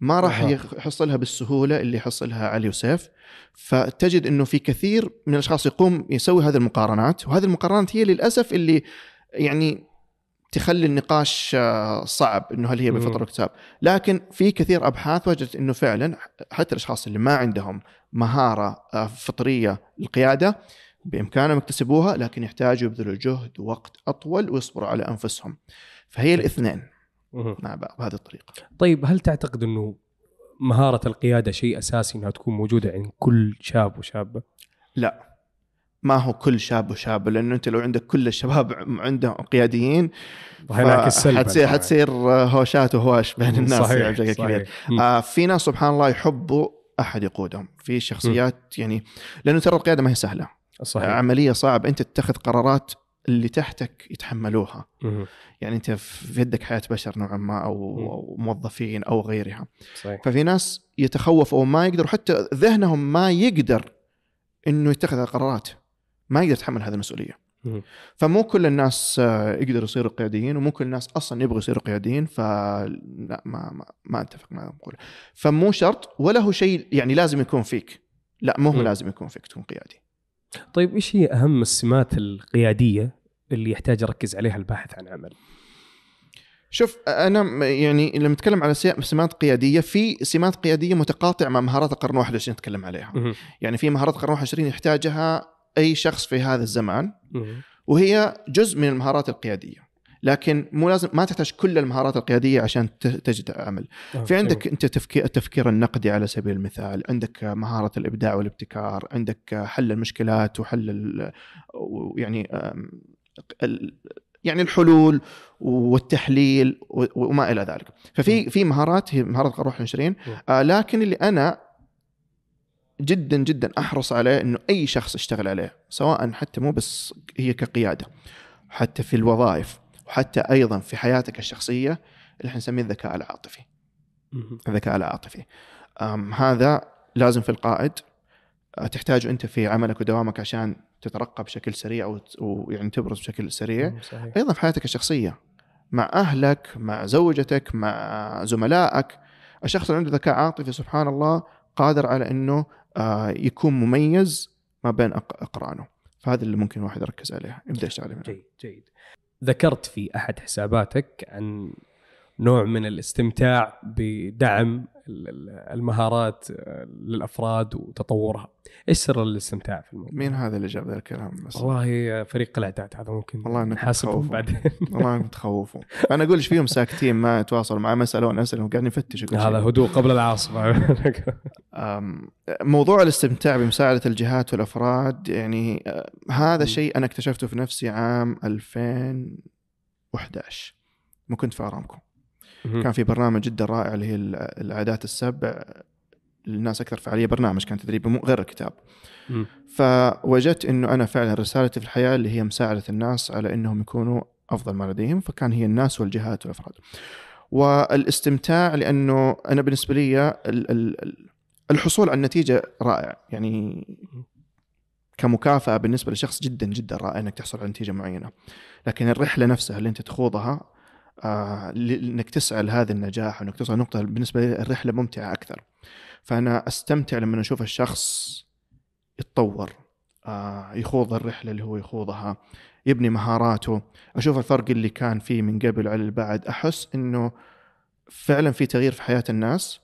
ما راح. يحصلها بالسهولة اللي يحصلها علي وسيف فتجد إنه في كثير من الأشخاص يقوم يسوي هذه المقارنات وهذه المقارنات هي للأسف اللي يعني تخلي النقاش آه، صعب إنه هل هي. بالفطره والاكتساب لكن في كثير أبحاث وجدت إنه فعلا حتى الأشخاص اللي ما عندهم مهارة آه، فطرية للقيادة بإمكانهم يكتسبوها لكن يحتاجوا يبذلوا جهد ووقت أطول ويصبروا على أنفسهم. فهي الاثنين. مم. مع بعض بهذه الطريقة. طيب هل تعتقد إنه مهارة القيادة شيء أساسي إنها تكون موجودة عند كل شاب وشابة؟ لا. ما هو كل شاب وشاب لأنه أنت لو عندك كل الشباب عندهم قياديين حتصير. حتصير هوشات وهواش بين الناس صحيح يعني بشكل كبير. آه في ناس سبحان الله يحبوا أحد يقودهم. في شخصيات يعني لأنه ترى القيادة ما هي سهلة. صحيح. عملية صعب. أنت تتخذ قرارات اللي تحتك يتحملوها. مم. يعني أنت في يدك حياة بشر نوعا ما أو. أو موظفين أو غيرها. صحيح. ففي ناس يتخوفوا أو ما يقدروا حتى ذهنهم ما يقدر إنه يتخذ القرارات. ما يقدر يتحمل هذه المسؤولية. فمو كل الناس آه، يقدروا يصيروا قياديين ومو كل الناس أصلا يبغوا يصيروا قياديين. فلا ما ما, ما أتفق مع المقوله فمو شرط ولا هو شيء يعني لازم يكون فيك. لا مو هو. لازم يكون فيك تكون قيادي. طيب إيش هي أهم السمات القيادية اللي يحتاج يركز عليها الباحث عن عمل؟ شوف أنا يعني لما نتكلم على سمات قيادية في سمات قيادية متقاطعه مع مهارات القرن 21 نتكلم عليها. يعني في مهارات القرن 21 يحتاجها أي شخص في هذا الزمان. وهي جزء من المهارات القيادية لكن مو لازم ما تحتاج كل المهارات القيادية عشان تجد عمل. في عندك أنت تفكير التفكير النقدي على سبيل المثال عندك مهارة الإبداع والابتكار عندك حل المشكلات وحل يعني يعني الحلول والتحليل وما إلى ذلك. ففي في مهارات هي مهارات القرن 21 آه لكن اللي أنا جدا جدا أحرص عليه إنه أي شخص يشتغل عليه سواء حتى مو بس هي كقيادة حتى في الوظائف وحتى أيضا في حياتك الشخصية اللي إحنا نسميه الذكاء العاطفي. الذكاء العاطفي. هذا لازم في القائد. أه، تحتاجه أنت في عملك ودوامك عشان تترقى بشكل سريع ويعني تبرز بشكل سريع. صحيح. أيضا في حياتك الشخصية. مع أهلك مع زوجتك مع زملائك. الشخص اللي عنده ذكاء عاطفي سبحان الله قادر على إنه آه، يكون مميز ما بين أقرانه. فهذا اللي ممكن الواحد يركز عليه. يبدا يشتغل جيد جيد. ذكرت في أحد حساباتك عن نوع من الاستمتاع بدعم ال- ال- المهارات آه، للأفراد وتطورها. إيش سر الاستمتاع في الموضوع؟ مين هذا اللي جاب ذا الكلام؟ بس والله فريق الاعداد هذا ممكن والله إنك نحاسبهم تخوفهم. بعدين. والله انكم تخوفوا أنا أقول إيش فيهم ساكتين ما يتواصلوا معي ما يسألون أسئلة وقاعدين يفتشوا كل هذا. هدوء قبل العاصفة. موضوع الاستمتاع بمساعدة الجهات والأفراد يعني أه، هذا شيء أنا اكتشفته في نفسي عام 2011 ما كنت في أرامكو. كان في برنامج جدا رائع اللي هي ال- العادات السبع. للناس أكثر فعالية برنامج كان تدريبي مو غير الكتاب. فوجدت إنه أنا فعلا رسالتي في الحياة اللي هي مساعدة الناس على إنهم يكونوا أفضل ما لديهم فكان هي الناس والجهات والأفراد. والاستمتاع لأنه أنا بالنسبة لي ال- ال- ال- الحصول على النتيجة رائع. يعني كمكافأة بالنسبة لشخص جدا جدا رائع إنك تحصل على نتيجة معينة. لكن الرحلة نفسها اللي أنت تخوضها آه انك تسعى لهذا النجاح وإنك توصل نقطه بالنسبة لي الرحلة ممتعة أكثر. فأنا أستمتع لما أشوف الشخص يتطور آه يخوض الرحلة اللي هو يخوضها يبني مهاراته. أشوف الفرق اللي كان فيه من قبل على البعد أحس إنه فعلا في تغيير في حياة الناس.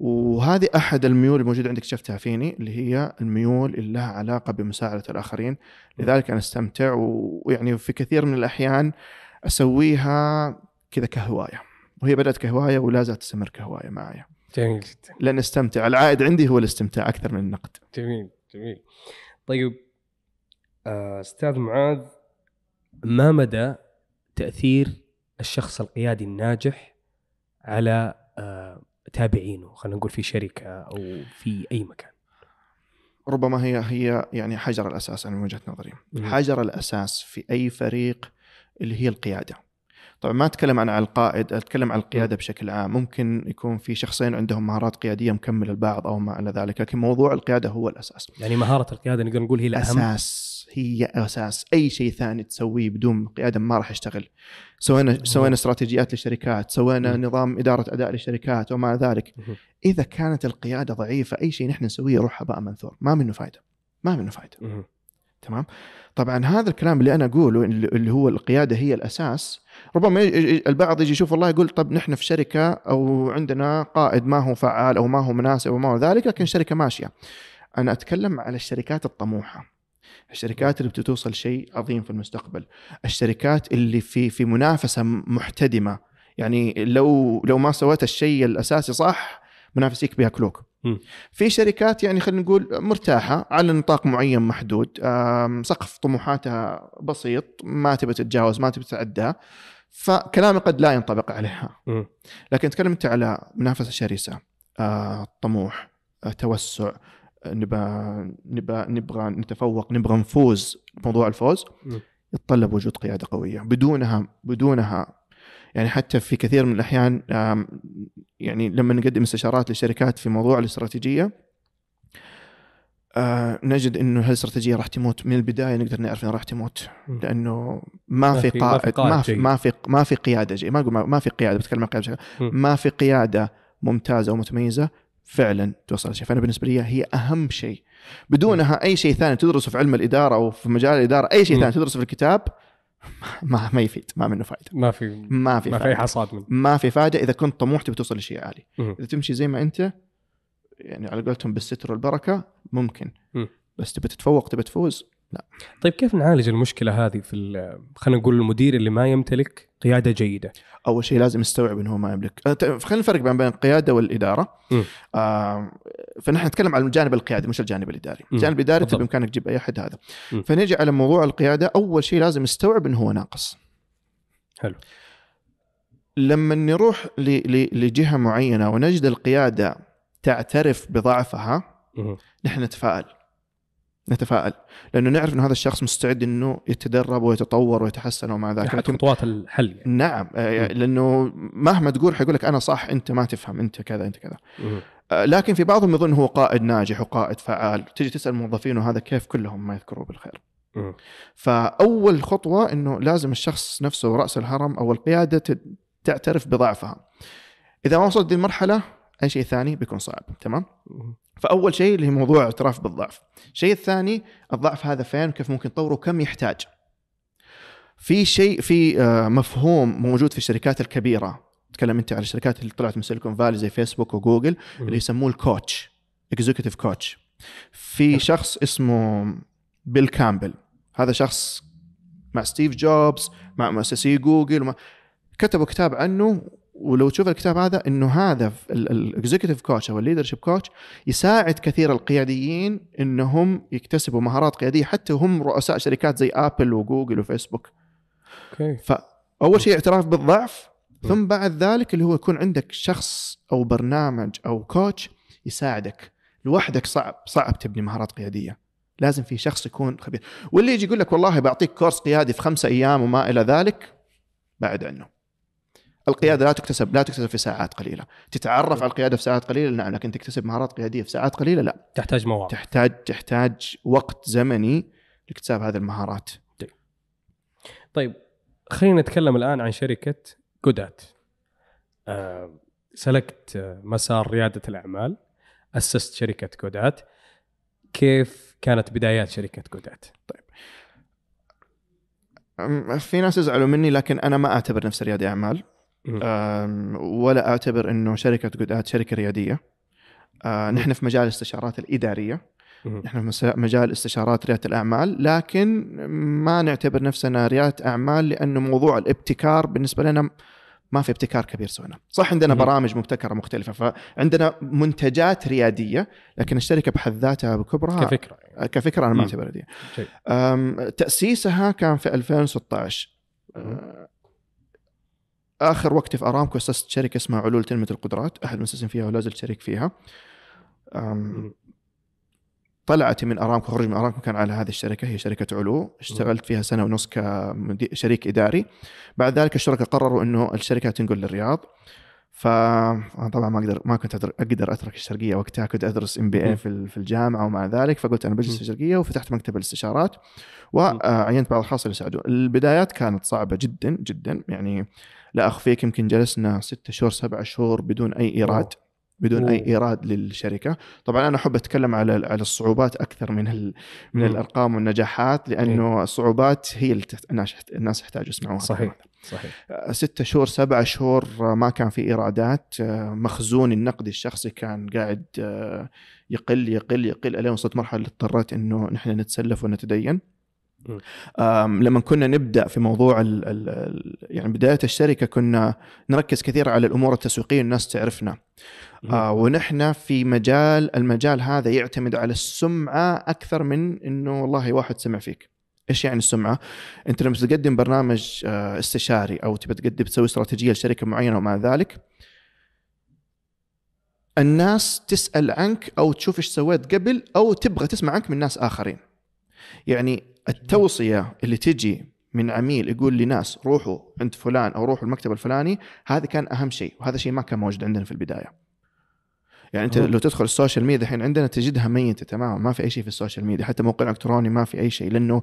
وهذه أحد الميول الموجودة عندك شفتها فيني اللي هي الميول اللي لها علاقة بمساعدة الآخرين. لذلك أنا أستمتع ويعني في كثير من الأحيان أسويها كذا كهواية. وهي بدأت كهواية ولا زالت تستمر كهواية معي جميل جدا. لأن أستمتع. العائد عندي هو الاستمتاع أكثر من النقد. جميل جميل. طيب آه، أستاذ معاذ ما مدى تأثير الشخص القيادي الناجح على آه، تابعينه؟ خلينا نقول في شركة أو في أي مكان. ربما هي هي يعني حجر الأساس أنا من وجهة نظري. حجر الأساس في أي فريق اللي هي القيادة. طبعا ما أتكلم عن على القائد أتكلم عن القيادة بشكل عام. ممكن يكون في شخصين عندهم مهارات قيادية مكمله لبعض أو ما إلى ذلك لكن موضوع القيادة هو الأساس. يعني مهارة القيادة نقدر نقول هي الأهم؟ أساس هي أساس. أي شيء ثاني تسويه بدون قيادة ما راح يشتغل. سوينا سوينا استراتيجيات للشركات سوينا. نظام إدارة أداء للشركات وما ذلك. إذا كانت القيادة ضعيفة أي شيء نحن نسويه يروح هباء منثور. ما منه فائده ما منه فائده. تمام؟ طبعا هذا الكلام اللي أنا أقوله اللي هو القيادة هي الأساس. ربما البعض يجي يشوف والله يقول طب نحن في شركة أو عندنا قائد ما هو فعال أو ما هو مناسب وما هو ذلك لكن الشركة ماشية أنا أتكلم على الشركات الطموحة الشركات اللي بتوصل شيء عظيم في المستقبل الشركات اللي في في منافسة محتدمة يعني لو لو ما سويت الشيء الأساسي صح منافسيك بياكلوك. في شركات يعني خلينا نقول مرتاحة على نطاق معين محدود. سقف طموحاتها بسيط ما تبي تتجاوز ما تبي تتعداه فكلامي قد لا ينطبق عليها. مم. لكن تكلم أنت على منافسة شرسة. آه، طموح آه، توسع آه، نبغى نبغى نبغى نتفوق نبغى نفوز بموضوع الفوز. يتطلب وجود قيادة قوية. بدونها بدونها يعني حتى في كثير من الأحيان يعني لما نقدم استشارات للشركات في موضوع الاستراتيجية آه نجد إنه هالاستراتيجيه راح تموت. من البداية نقدر نعرف إنها راح تموت. لأنه ما, في قائد ما في ما في ما في قيادة جيد ما أقول ما- في قيادة بتكلم عن قيادة. ما في قيادة ممتازة ومتميزه فعلا توصل لشيء. فأنا بالنسبة لي هي أهم شيء. بدونها أي شيء ثاني تدرسه في علم الإدارة أو في مجال الإدارة أي شيء. ثاني تدرسه في الكتاب ما ما يفيد ما منه فائده ما في ما في ما في حصاد منه. ما في فائده إذا كنت طموح تبي توصل لشيء عالي. مم. إذا تمشي زي ما أنت يعني على قولتهم بالستر والبركة ممكن. مم. بس تبي تتفوق تبي تفوز طيب كيف نعالج المشكلة هذه في خلينا نقول المدير اللي ما يمتلك قيادة جيدة أول شيء لازم يستوعب إنه هو ما يملك أه، خلينا نفرق بين بين القيادة والإدارة. آه فنحن نتكلم على الجانب القيادي مش الجانب الإداري مم. الجانب الإداري بالضبط. بامكانك تجيب أي أحد هذا مم. فنيجي على موضوع القيادة أول شيء لازم يستوعب إنه هو ناقص حلو لما نروح لجهة معينة ونجد القيادة تعترف بضعفها. نحن نتفائل نتفائل لأنه نعرف إنه هذا الشخص مستعد إنه يتدرب ويتطور ويتحسن ومع ذلك لكن خطوات الحل يعني نعم آه،. لأنه مهما تقول حيقول لك أنا صح أنت ما تفهم أنت كذا أنت كذا. آه، لكن في بعضهم يظن هو قائد ناجح وقائد فعال تجي تسأل موظفينه هذا كيف كلهم ما يذكروا بالخير. فأول خطوة إنه لازم الشخص نفسه رأس الهرم أو القيادة تعترف بضعفها إذا ما وصلت دي المرحله أي شيء ثاني بيكون صعب تمام. فأول شيء اللي هي موضوع اعتراف بالضعف. الشيء الثاني الضعف هذا فين؟ وكيف ممكن تطوره وكم يحتاج. في شيء في آه، مفهوم موجود في الشركات الكبيرة. تكلم أنت على الشركات اللي طلعت من Silicon Valley زي فيسبوك وجوجل اللي يسموه ال coach executive coach. في شخص اسمه بيل كامبل. هذا شخص مع ستيف جوبز مع مؤسسي جوجل ومع كتبوا كتاب عنه ولو تشوف الكتاب هذا إنه هذا ال executive coach أو ال leadership coach يساعد كثير القياديين إنهم يكتسبوا مهارات قيادية حتى هم رؤساء شركات زي ابل وجوجل وفيسبوك Okay. فاول شيء اعتراف بالضعف ثم بعد ذلك اللي هو يكون عندك شخص أو برنامج أو coach يساعدك. لوحدك صعب صعب تبني مهارات قيادية. لازم في شخص يكون خبير. واللي يجي يقول لك والله بعطيك course قيادي في خمسة أيام وما إلى ذلك بعد عنه. القيادة لا تكتسب لا تكتسب في ساعات قليلة. تتعرف على القيادة في ساعات قليلة نعم لكن تكتسب مهارات قيادية في ساعات قليلة لا. تحتاج مواقف تحتاج تحتاج وقت زمني لاكتساب هذه المهارات. طيب. خلينا نتكلم الآن عن شركة جودات. آه سلكت آه، مسار ريادة الأعمال أسست شركة جودات. كيف كانت بدايات شركة جودات؟ أم، في ناس يزعلوا مني لكن أنا ما أعتبر نفسي ريادي أعمال. ولا أعتبر إنه شركة جودات شركة ريادية. أه، نحن في مجال الاستشارات الإدارية. نحن في مجال استشارات ريادة الأعمال لكن ما نعتبر نفسنا ريادة أعمال لأنه موضوع الابتكار بالنسبة لنا ما في ابتكار كبير سوينا. صح عندنا. برامج مبتكرة مختلفة فعندنا منتجات ريادية لكن الشركة بحد ذاتها بكبرها كفكرة يعني. كفكرة أنا. ما أعتبرها دي تأسيسها كان في 2016 أه، آخر وقتي في أرامكو أسست شركه اسمها علول تنمية القدرات. أحد المؤسسين فيها ولا زلت شريك فيها. طلعت من أرامكو خرج من أرامكو كان على هذه الشركة هي شركة علو. اشتغلت فيها سنة ونص كشريك إداري. بعد ذلك الشركاء قرروا إنه الشركة تنقل للرياض. فطبعا ما أقدر ما كنت أقدر أترك الشرقية وقتها. كنت أدرس إم بي اي في الجامعة ومع ذلك. فقلت أنا بجلس في الشرقية وفتحت مكتب الاستشارات. وعينت بعض الأشخاص اللي يساعدون البدايات كانت صعبة جدا جدا. يعني لا أخفيك يمكن جلسنا ستة شهور سبعة شهور بدون أي إيراد بدون أوه. اي إيراد للشركة. طبعا أنا أحب أتكلم على على الصعوبات أكثر من ال... من م. الأرقام والنجاحات لأنه الصعوبات هي اللي الناس الناس يحتاجوا يسمعوها صحيح صحيح. ستة شهور سبعة شهور ما كان في إيرادات. مخزون النقدي الشخصي كان قاعد يقل يقل يقل إلين وصلت مرحلة اضطريت إنه نحن نتسلف ونتدين. لما كنا نبدأ في موضوع ال ال يعني بداية الشركة كنا نركز كثير على الأمور التسويقية الناس تعرفنا آه ونحن في مجال المجال هذا يعتمد على السمعة أكثر من إنه والله واحد سمع فيك إيش يعني السمعة؟ أنت لما تقدم برنامج آه استشاري أو تبي تقدم تسوي استراتيجية لشركة معينة ومع ذلك الناس تسأل عنك أو تشوف إيش سويت قبل أو تبغى تسمع عنك من ناس آخرين. يعني التوصية اللي تجي من عميل يقول لناس روحوا عند فلان أو روحوا المكتب الفلاني هذا كان أهم شيء وهذا شيء ما كان موجود عندنا في البداية. يعني أنت لو تدخل ال social media الحين عندنا تجدها ميتة تماما ما في أي شيء في ال social media حتى موقع إلكتروني ما في أي شيء لأنه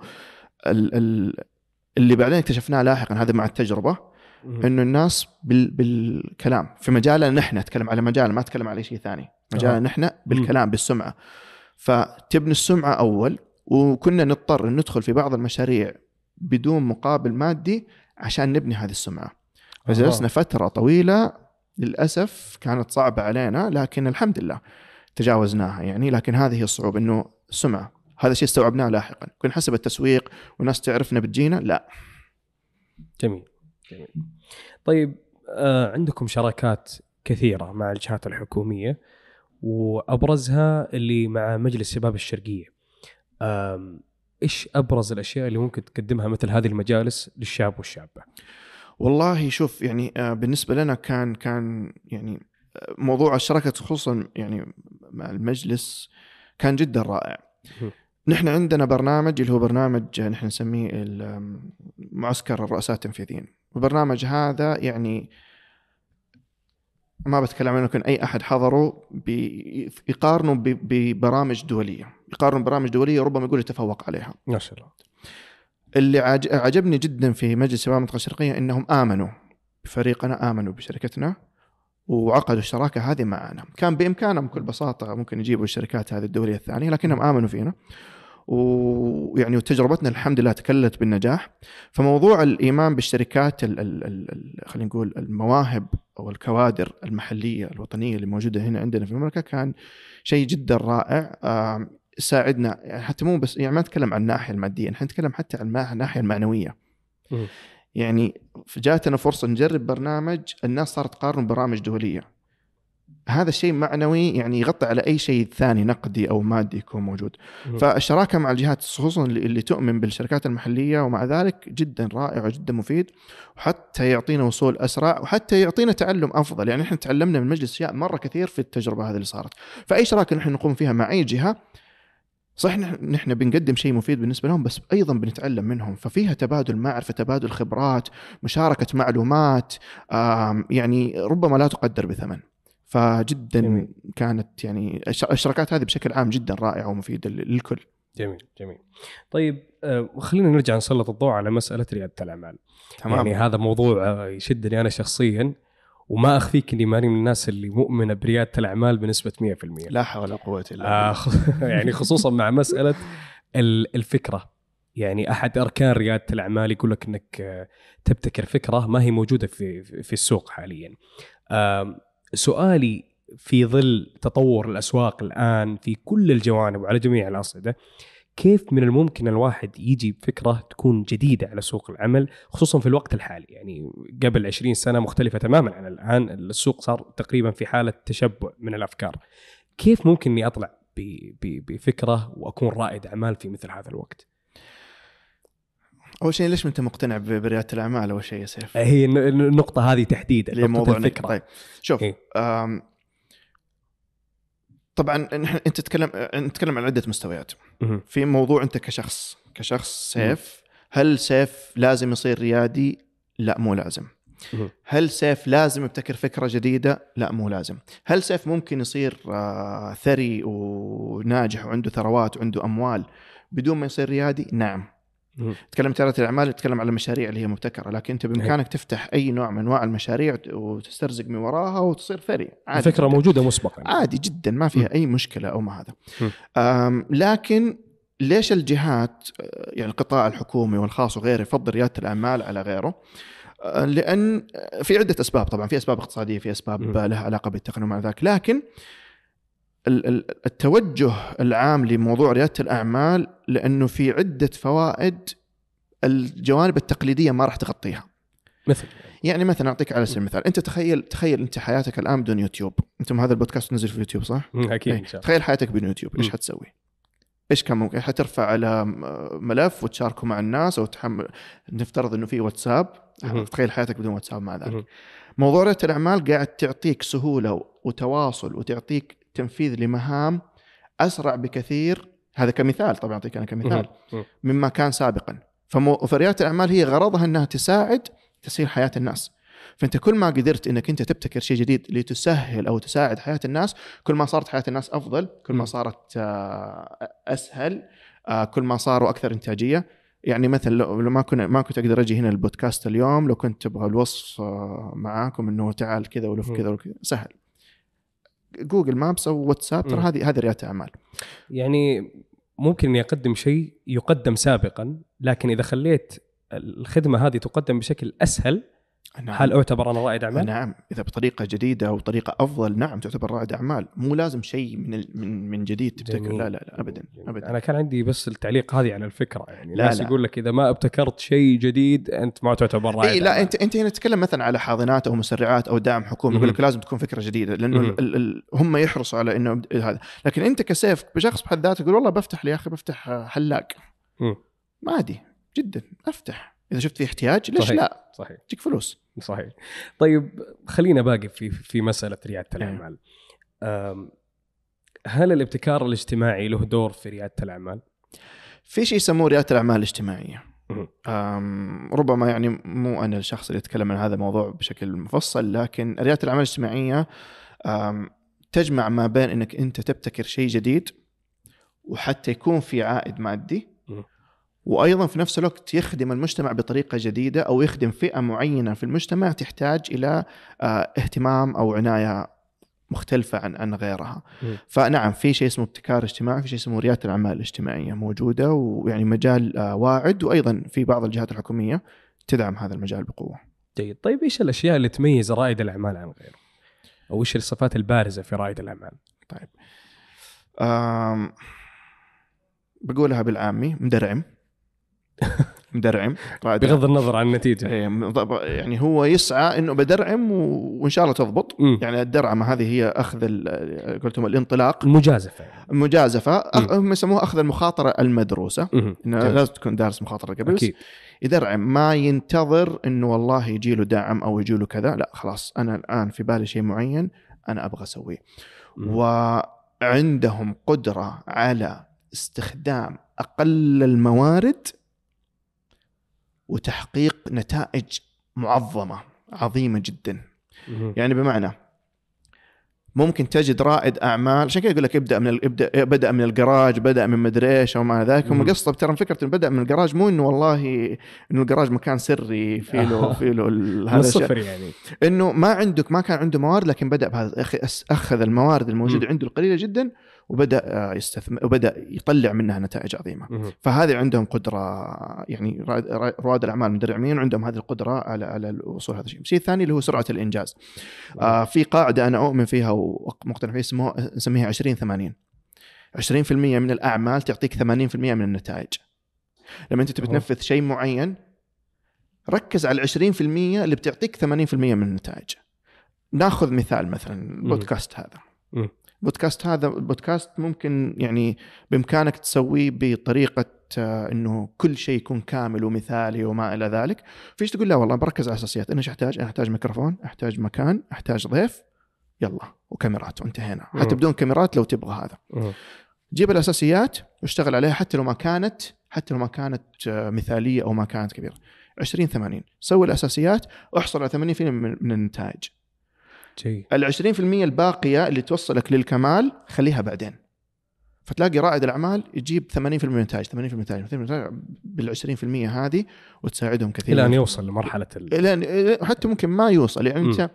ال ال اللي بعدين اكتشفناه لاحقا هذا مع التجربة إنه الناس بال بالكلام في مجالنا نحن أتكلم على مجال ما أتكلم على شيء ثاني مجالنا نحن بالكلام بالسمعة. فتبني السمعة أول وكنا نضطر ندخل في بعض المشاريع بدون مقابل مادي عشان نبني هذه السمعة. فجلسنا فترة طويلة للأسف كانت صعبة علينا لكن الحمد لله تجاوزناها يعني. لكن هذه هي الصعوبة إنه السمعة هذا الشيء استوعبناه لاحقا. كنا حسب التسويق والناس تعرفنا بتجينا لا. جميل. جميل طيب آه عندكم شراكات كثيرة مع الجهات الحكومية وأبرزها اللي مع مجلس شباب الشرقية. إيش أبرز الأشياء اللي ممكن تقدمها مثل هذه المجالس للشاب والشابه؟ والله شوف يعني آه، بالنسبة لنا كان كان يعني آه، موضوع الشراكة خصوصا يعني مع المجلس كان جدا رائع. نحن عندنا برنامج اللي هو برنامج نحن نسميه معسكر الرؤساء التنفيذيين. البرنامج هذا يعني ما بتكلم عنه كان أي أحد حضره يقارنوا ببرامج دولية يقارنوا برامج دولية ربما يقول يتفوق عليها. ما شاء الله اللي عجبني جدا في مجلس شباب المنطقة الشرقية إنهم آمنوا بفريقنا آمنوا بشركتنا وعقدوا الشراكة هذه معنا. كان بإمكانهم بكل بساطة ممكن يجيبوا الشركات هذه الدولية الثانية لكنهم آمنوا فينا. ويعني تجربتنا الحمد لله تكلت بالنجاح. فموضوع الإيمان بالشركات خلينا نقول المواهب أو الكوادر المحلية الوطنية اللي موجودة هنا عندنا في المملكة كان شيء جدا رائع. ساعدنا يعني حتى مو بس يعني ما نتكلم عن الناحية المادية نحن نتكلم حتى عن الناحية المعنوية. يعني جاتنا فرصة نجرب برنامج الناس صارت تقارن برامج دولية. هذا الشيء معنوي يعني يغطي على أي شيء ثاني نقدي أو مادي يكون موجود. فالشراكة مع الجهات خصوصا اللي تؤمن بالشركات المحلية ومع ذلك جدا رائع وجدا مفيد وحتى يعطينا وصول أسرع وحتى يعطينا تعلم أفضل. يعني إحنا تعلمنا من مجلس أشياء مرة كثير في التجربة هذه اللي صارت. فأي شراكة نحن نقوم فيها مع أي جهة صحيح نحن بنقدم شيء مفيد بالنسبة لهم بس أيضا بنتعلم منهم. ففيها تبادل معرفة تبادل خبرات مشاركة معلومات يعني ربما لا تقدر بثمن. فجدا جميل. كانت يعني الشراكات هذه بشكل عام جدا رائعة ومفيدة للكل. جميل جميل. طيب آه خلينا نرجع نسلط الضوء على مسألة ريادة الأعمال. تمام. يعني هذا موضوع آه، يشدني أنا شخصيا. وما أخفيك إني ماني من الناس اللي مؤمنة بريادة الأعمال بنسبة 100% لا حول ولا قوة إلا بالله. آه يعني خصوصا مع مسألة الفكرة. يعني أحد أركان ريادة الأعمال يقول لك إنك آه، تبتكر فكرة ما هي موجودة في في السوق حاليا. سؤالي في ظل تطور الأسواق الآن في كل الجوانب وعلى جميع الأصعدة كيف من الممكن الواحد يجي بفكرة تكون جديدة على سوق العمل خصوصا في الوقت الحالي يعني قبل 20 سنة مختلفة تماما عن الآن السوق صار تقريبا في حالة تشبع من الأفكار كيف ممكن إني أطلع بفكرة وأكون رائد أعمال في مثل هذا الوقت أول شيء ليش أنت مقتنع بريادة الأعمال أول شيء يا سيف؟ هي النقطه هذه تحديدا اللي موضوع الفكرة طيب شوف إيه؟ طبعا أنت تتكلم نتكلم عن عدة مستويات. في موضوع أنت كشخص كشخص سيف هل سيف لازم يصير ريادي؟ لا مو لازم. هل سيف لازم يبتكر فكرة جديدة؟ لا مو لازم. هل سيف ممكن يصير آه، ثري وناجح وعنده ثروات وعنده أموال بدون ما يصير ريادي؟ نعم. تكلم رياده الأعمال تتكلم على المشاريع اللي هي مبتكرة لكن أنت بإمكانك تفتح أي نوع من أنواع المشاريع وتسترزق من وراها وتصير ثري عادي الفكرة جداً. موجودة مسبقا. عادي جدا ما فيها أي مشكلة أو ما هذا. لكن ليش الجهات آه، يعني القطاع الحكومي والخاص وغيره يفضل ريادة الأعمال على غيره؟ آه، لأن في عدة أسباب طبعا في أسباب اقتصادية في أسباب مم. لها علاقة بالتقنية ومع ذلك لكن التوجه العام لموضوع ريادة الأعمال لأنه في عدة فوائد الجوانب التقليدية ما راح تغطيها مثل يعني مثلا أعطيك على سبيل المثال أنت تخيل تخيل أنت حياتك الآن بدون يوتيوب أنتم هذا البودكاست نزل في اليوتيوب صح أكيد إيه. إن شاء الله تخيل حياتك بدون يوتيوب إيش. حتسوي؟ إيش كان ممكن؟ حترفع على ملف وتشاركه مع الناس أو تحمل نفترض إنه في واتساب. تخيل حياتك بدون واتساب مع ذلك. موضوع ريادة الأعمال قاعد تعطيك سهولة وتواصل وتعطيك تنفيذ لمهام أسرع بكثير. هذا كمثال طبعا أعطيك أنا كمثال. مما كان سابقا. فمو... فرياده الأعمال هي غرضها أنها تساعد تسهيل حياة الناس. فأنت كل ما قدرت أنك أنت تبتكر شيء جديد لتسهل أو تساعد حياة الناس كل ما صارت حياة الناس أفضل كل ما. صارت آه، أسهل آه، كل ما صاروا أكثر إنتاجية. يعني مثلا لو ما كنا ما كنت أقدر أجي هنا البودكاست اليوم لو كنت أبغى الوصف آه، معاكم إنه تعال كذا ولف مم. كذا ولف كذا سهل. جوجل مابس أو واتساب ترى. هذه هذه ريادة أعمال يعني ممكن إني أقدم شيء يقدم سابقا لكن إذا خليت الخدمة هذه تقدم بشكل أسهل نعم. هل اعتبر أنا رائد أعمال؟ نعم إذا بطريقة جديدة أو طريقة أفضل نعم تعتبر رائد أعمال مو لازم شيء من ال- من من جديد تبتكر. لا لا لا ابدا. ابدا أنا كان عندي بس التعليق هذه على الفكرة يعني لا، الناس لا. يقول لك إذا ما ابتكرت شيء جديد أنت ما تعتبر رائد إي لا أعمال. انت أنت هنا تتكلم مثلا على حاضنات أو مسرعات أو دعم حكومي يقول. لك لازم تكون فكرة جديدة لأنه. ال ال ال هم يحرصوا على إنه هذا لكن أنت كسيف بشخص بحد ذاته يقول والله بفتح يا أخي بفتح حلاق مم. ما عادي جدا أفتح إذا شفت في احتياج ليش صحيح. لا صحيح تجيك فلوس صحيح طيب خلينا باقي في في مسألة ريادة إيه. الأعمال هل الابتكار الاجتماعي له دور في ريادة الأعمال؟ في شيء يسموه ريادة الأعمال الاجتماعية ربما يعني مو أنا الشخص اللي يتكلم عن هذا الموضوع بشكل مفصل لكن ريادة الأعمال الاجتماعية تجمع ما بين إنك أنت تبتكر شيء جديد وحتى يكون في عائد مادي. وأيضا في نفس الوقت يخدم المجتمع بطريقة جديدة أو يخدم فئة معينة في المجتمع تحتاج إلى آه، اهتمام أو عناية مختلفة عن عن غيرها. فنعم في شيء اسمه ابتكار اجتماعي، في شيء اسمه ريادة الأعمال الاجتماعية موجودة ويعني مجال آه، واعد وأيضا في بعض الجهات الحكومية تدعم هذا المجال بقوة. جيد طيب إيش الأشياء اللي تميز رائد الأعمال عن غيره؟ أو إيش الصفات البارزة في رائد الأعمال؟ طيب. آم، بقولها بالعامي مدرعم مدرعم. رائد بغض النظر عن النتيجة. إيه، م- يعني هو يسعى إنه بدرعم وإن شاء الله تضبط. مم. يعني الدرعمه هذه هي أخذ قلتم الانطلاق. المجازفه مم. هم يسموها أخذ المخاطرة المدروسة. إنه. لازم تكون دارس مخاطرة قبل أكيد. يدرعم. ما ينتظر إنه والله يجي له دعم أو يجي له كذا. لا خلاص أنا الآن في بالي شيء معين أنا أبغى أسويه. وعندهم قدرة على استخدام أقل الموارد وتحقيق نتائج معظمة عظيمة جدا. يعني بمعنى ممكن تجد رائد أعمال عشان كذا يقول لك ابدأ من ال- ابدأ بدأ من الجراج بدأ من مدري إيش أو ما ذاك هم. قصه ترى فكرة إنه بدأ من الجراج مو إنه والله إنه الجراج مكان سري في له في له هذا الشيء الصفر يعني إنه ما عندك ما كان عنده موارد لكن بدأ بهذا أخذ الموارد الموجودة. عنده القليلة جدا وبدأ آه، يستثمر وبدأ يطلع منها نتائج عظيمة. فهذه عندهم قدرة يعني رواد الأعمال المدرعمين عندهم هذه القدرة على على الوصول هذا الشيء، الشيء الثاني اللي هو سرعة الإنجاز. آه في قاعدة أنا أؤمن فيها ومقتنع فيها نسميها 20 80 20% من الأعمال تعطيك 80% من النتائج. لما أنت تبي. تنفذ شيء معين ركز على ال 20% اللي بتعطيك 80% من النتائج. ناخذ مثال مثلا البودكاست هذا. بودكاست هذا البودكاست ممكن يعني بإمكانك تسويه بطريقة آه، إنه كل شيء يكون كامل ومثالي وما إلى ذلك. فيش تقول لا والله بركز على الأساسيات. أنا إيش أحتاج؟ أنا أحتاج ميكروفون أحتاج مكان أحتاج ضيف. يلا وكاميرات وانتهينا. حتى بدون كاميرات لو تبغى هذا. جيب الأساسيات واشتغل عليها حتى لو ما كانت حتى لو ما كانت آه، مثالية أو ما كانت كبيرة. 20 80 سوي الأساسيات واحصل على 80% من من النتائج. جيد ال 20% الباقية اللي توصلك للكمال خليها بعدين. فتلاقي رائد الأعمال يجيب 80% من النتائج 80% من النتائج 80% من النتائج بال 20% هذه وتساعدهم كثير. إلى أن يوصل لمرحلة ال... إلى حتى ممكن ما يوصل يعني أنت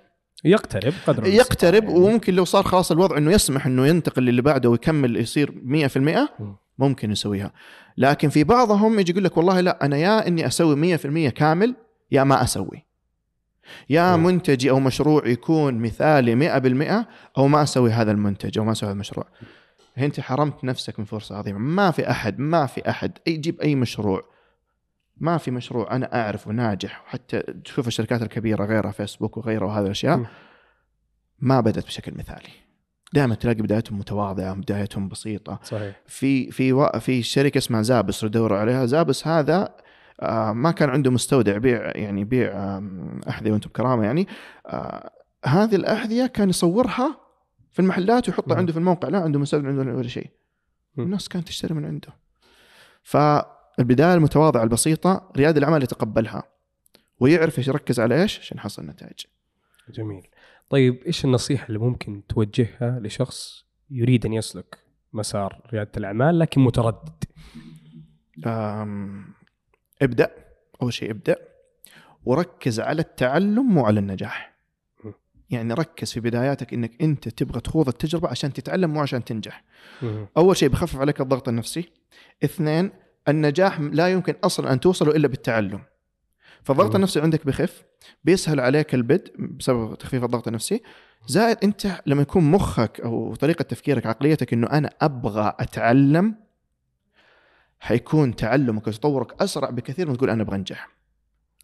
يقترب قدر يقترب يعني. وممكن لو صار خلاص الوضع إنه يسمح إنه ينتقل للي بعده ويكمل يصير 100% ممكن يسويها. لكن في بعضهم يجي يقول لك والله لا أنا يا إني أسوي 100% كامل يا ما أسوي. يا مم. منتجي أو مشروع يكون مثالي 100% أو ما أسوي هذا المنتج أو ما أسوي هذا المشروع. أنت حرمت نفسك من فرصة عظيمة. ما في أحد ما في أحد. أي- جيب أي مشروع. ما في مشروع أنا أعرفه ناجح. وحتى تشوف الشركات الكبيرة غيرها فيسبوك وغيرها وهذه الأشياء. ما بدأت بشكل مثالي. دائما تلاقي بدايتهم متواضعة بدايتهم بسيطة. صحيح. في في و... في شركة اسمها زابس ندور عليها. زابس هذا ما كان عنده مستودع يبيع يعني يبيع آم، أحذية وأنتم بكرامة يعني. آه، هذه الأحذية كان يصورها في المحلات ويحطها. عنده في الموقع لا عنده مستودع عنده ولا شيء. الناس كانت تشتري من عنده. فالبداية المتواضعة البسيطة رياد الأعمال يتقبلها ويعرف إيش يركز على إيش عشان يحصل نتائج. جميل. طيب إيش النصيحة اللي ممكن توجهها لشخص يريد أن يسلك مسار ريادة الأعمال لكن متردد؟ أم، ابدأ. أول شيء ابدأ. وركز على التعلم مو على النجاح. يعني ركز في بداياتك إنك أنت تبغى تخوض التجربة عشان تتعلم مو عشان تنجح. أول شيء بخفف عليك الضغط النفسي. اثنين النجاح لا يمكن أصلا أن توصله إلا بالتعلم. فالضغط. النفسي عندك بخف بيسهل عليك البدء بسبب تخفيف الضغط النفسي. زائد أنت لما يكون مخك أو طريقة تفكيرك عقليتك إنه أنا أبغى أتعلم حيكون تعلمك وتطورك أسرع بكثير من تقول أنا أبغى أنجح.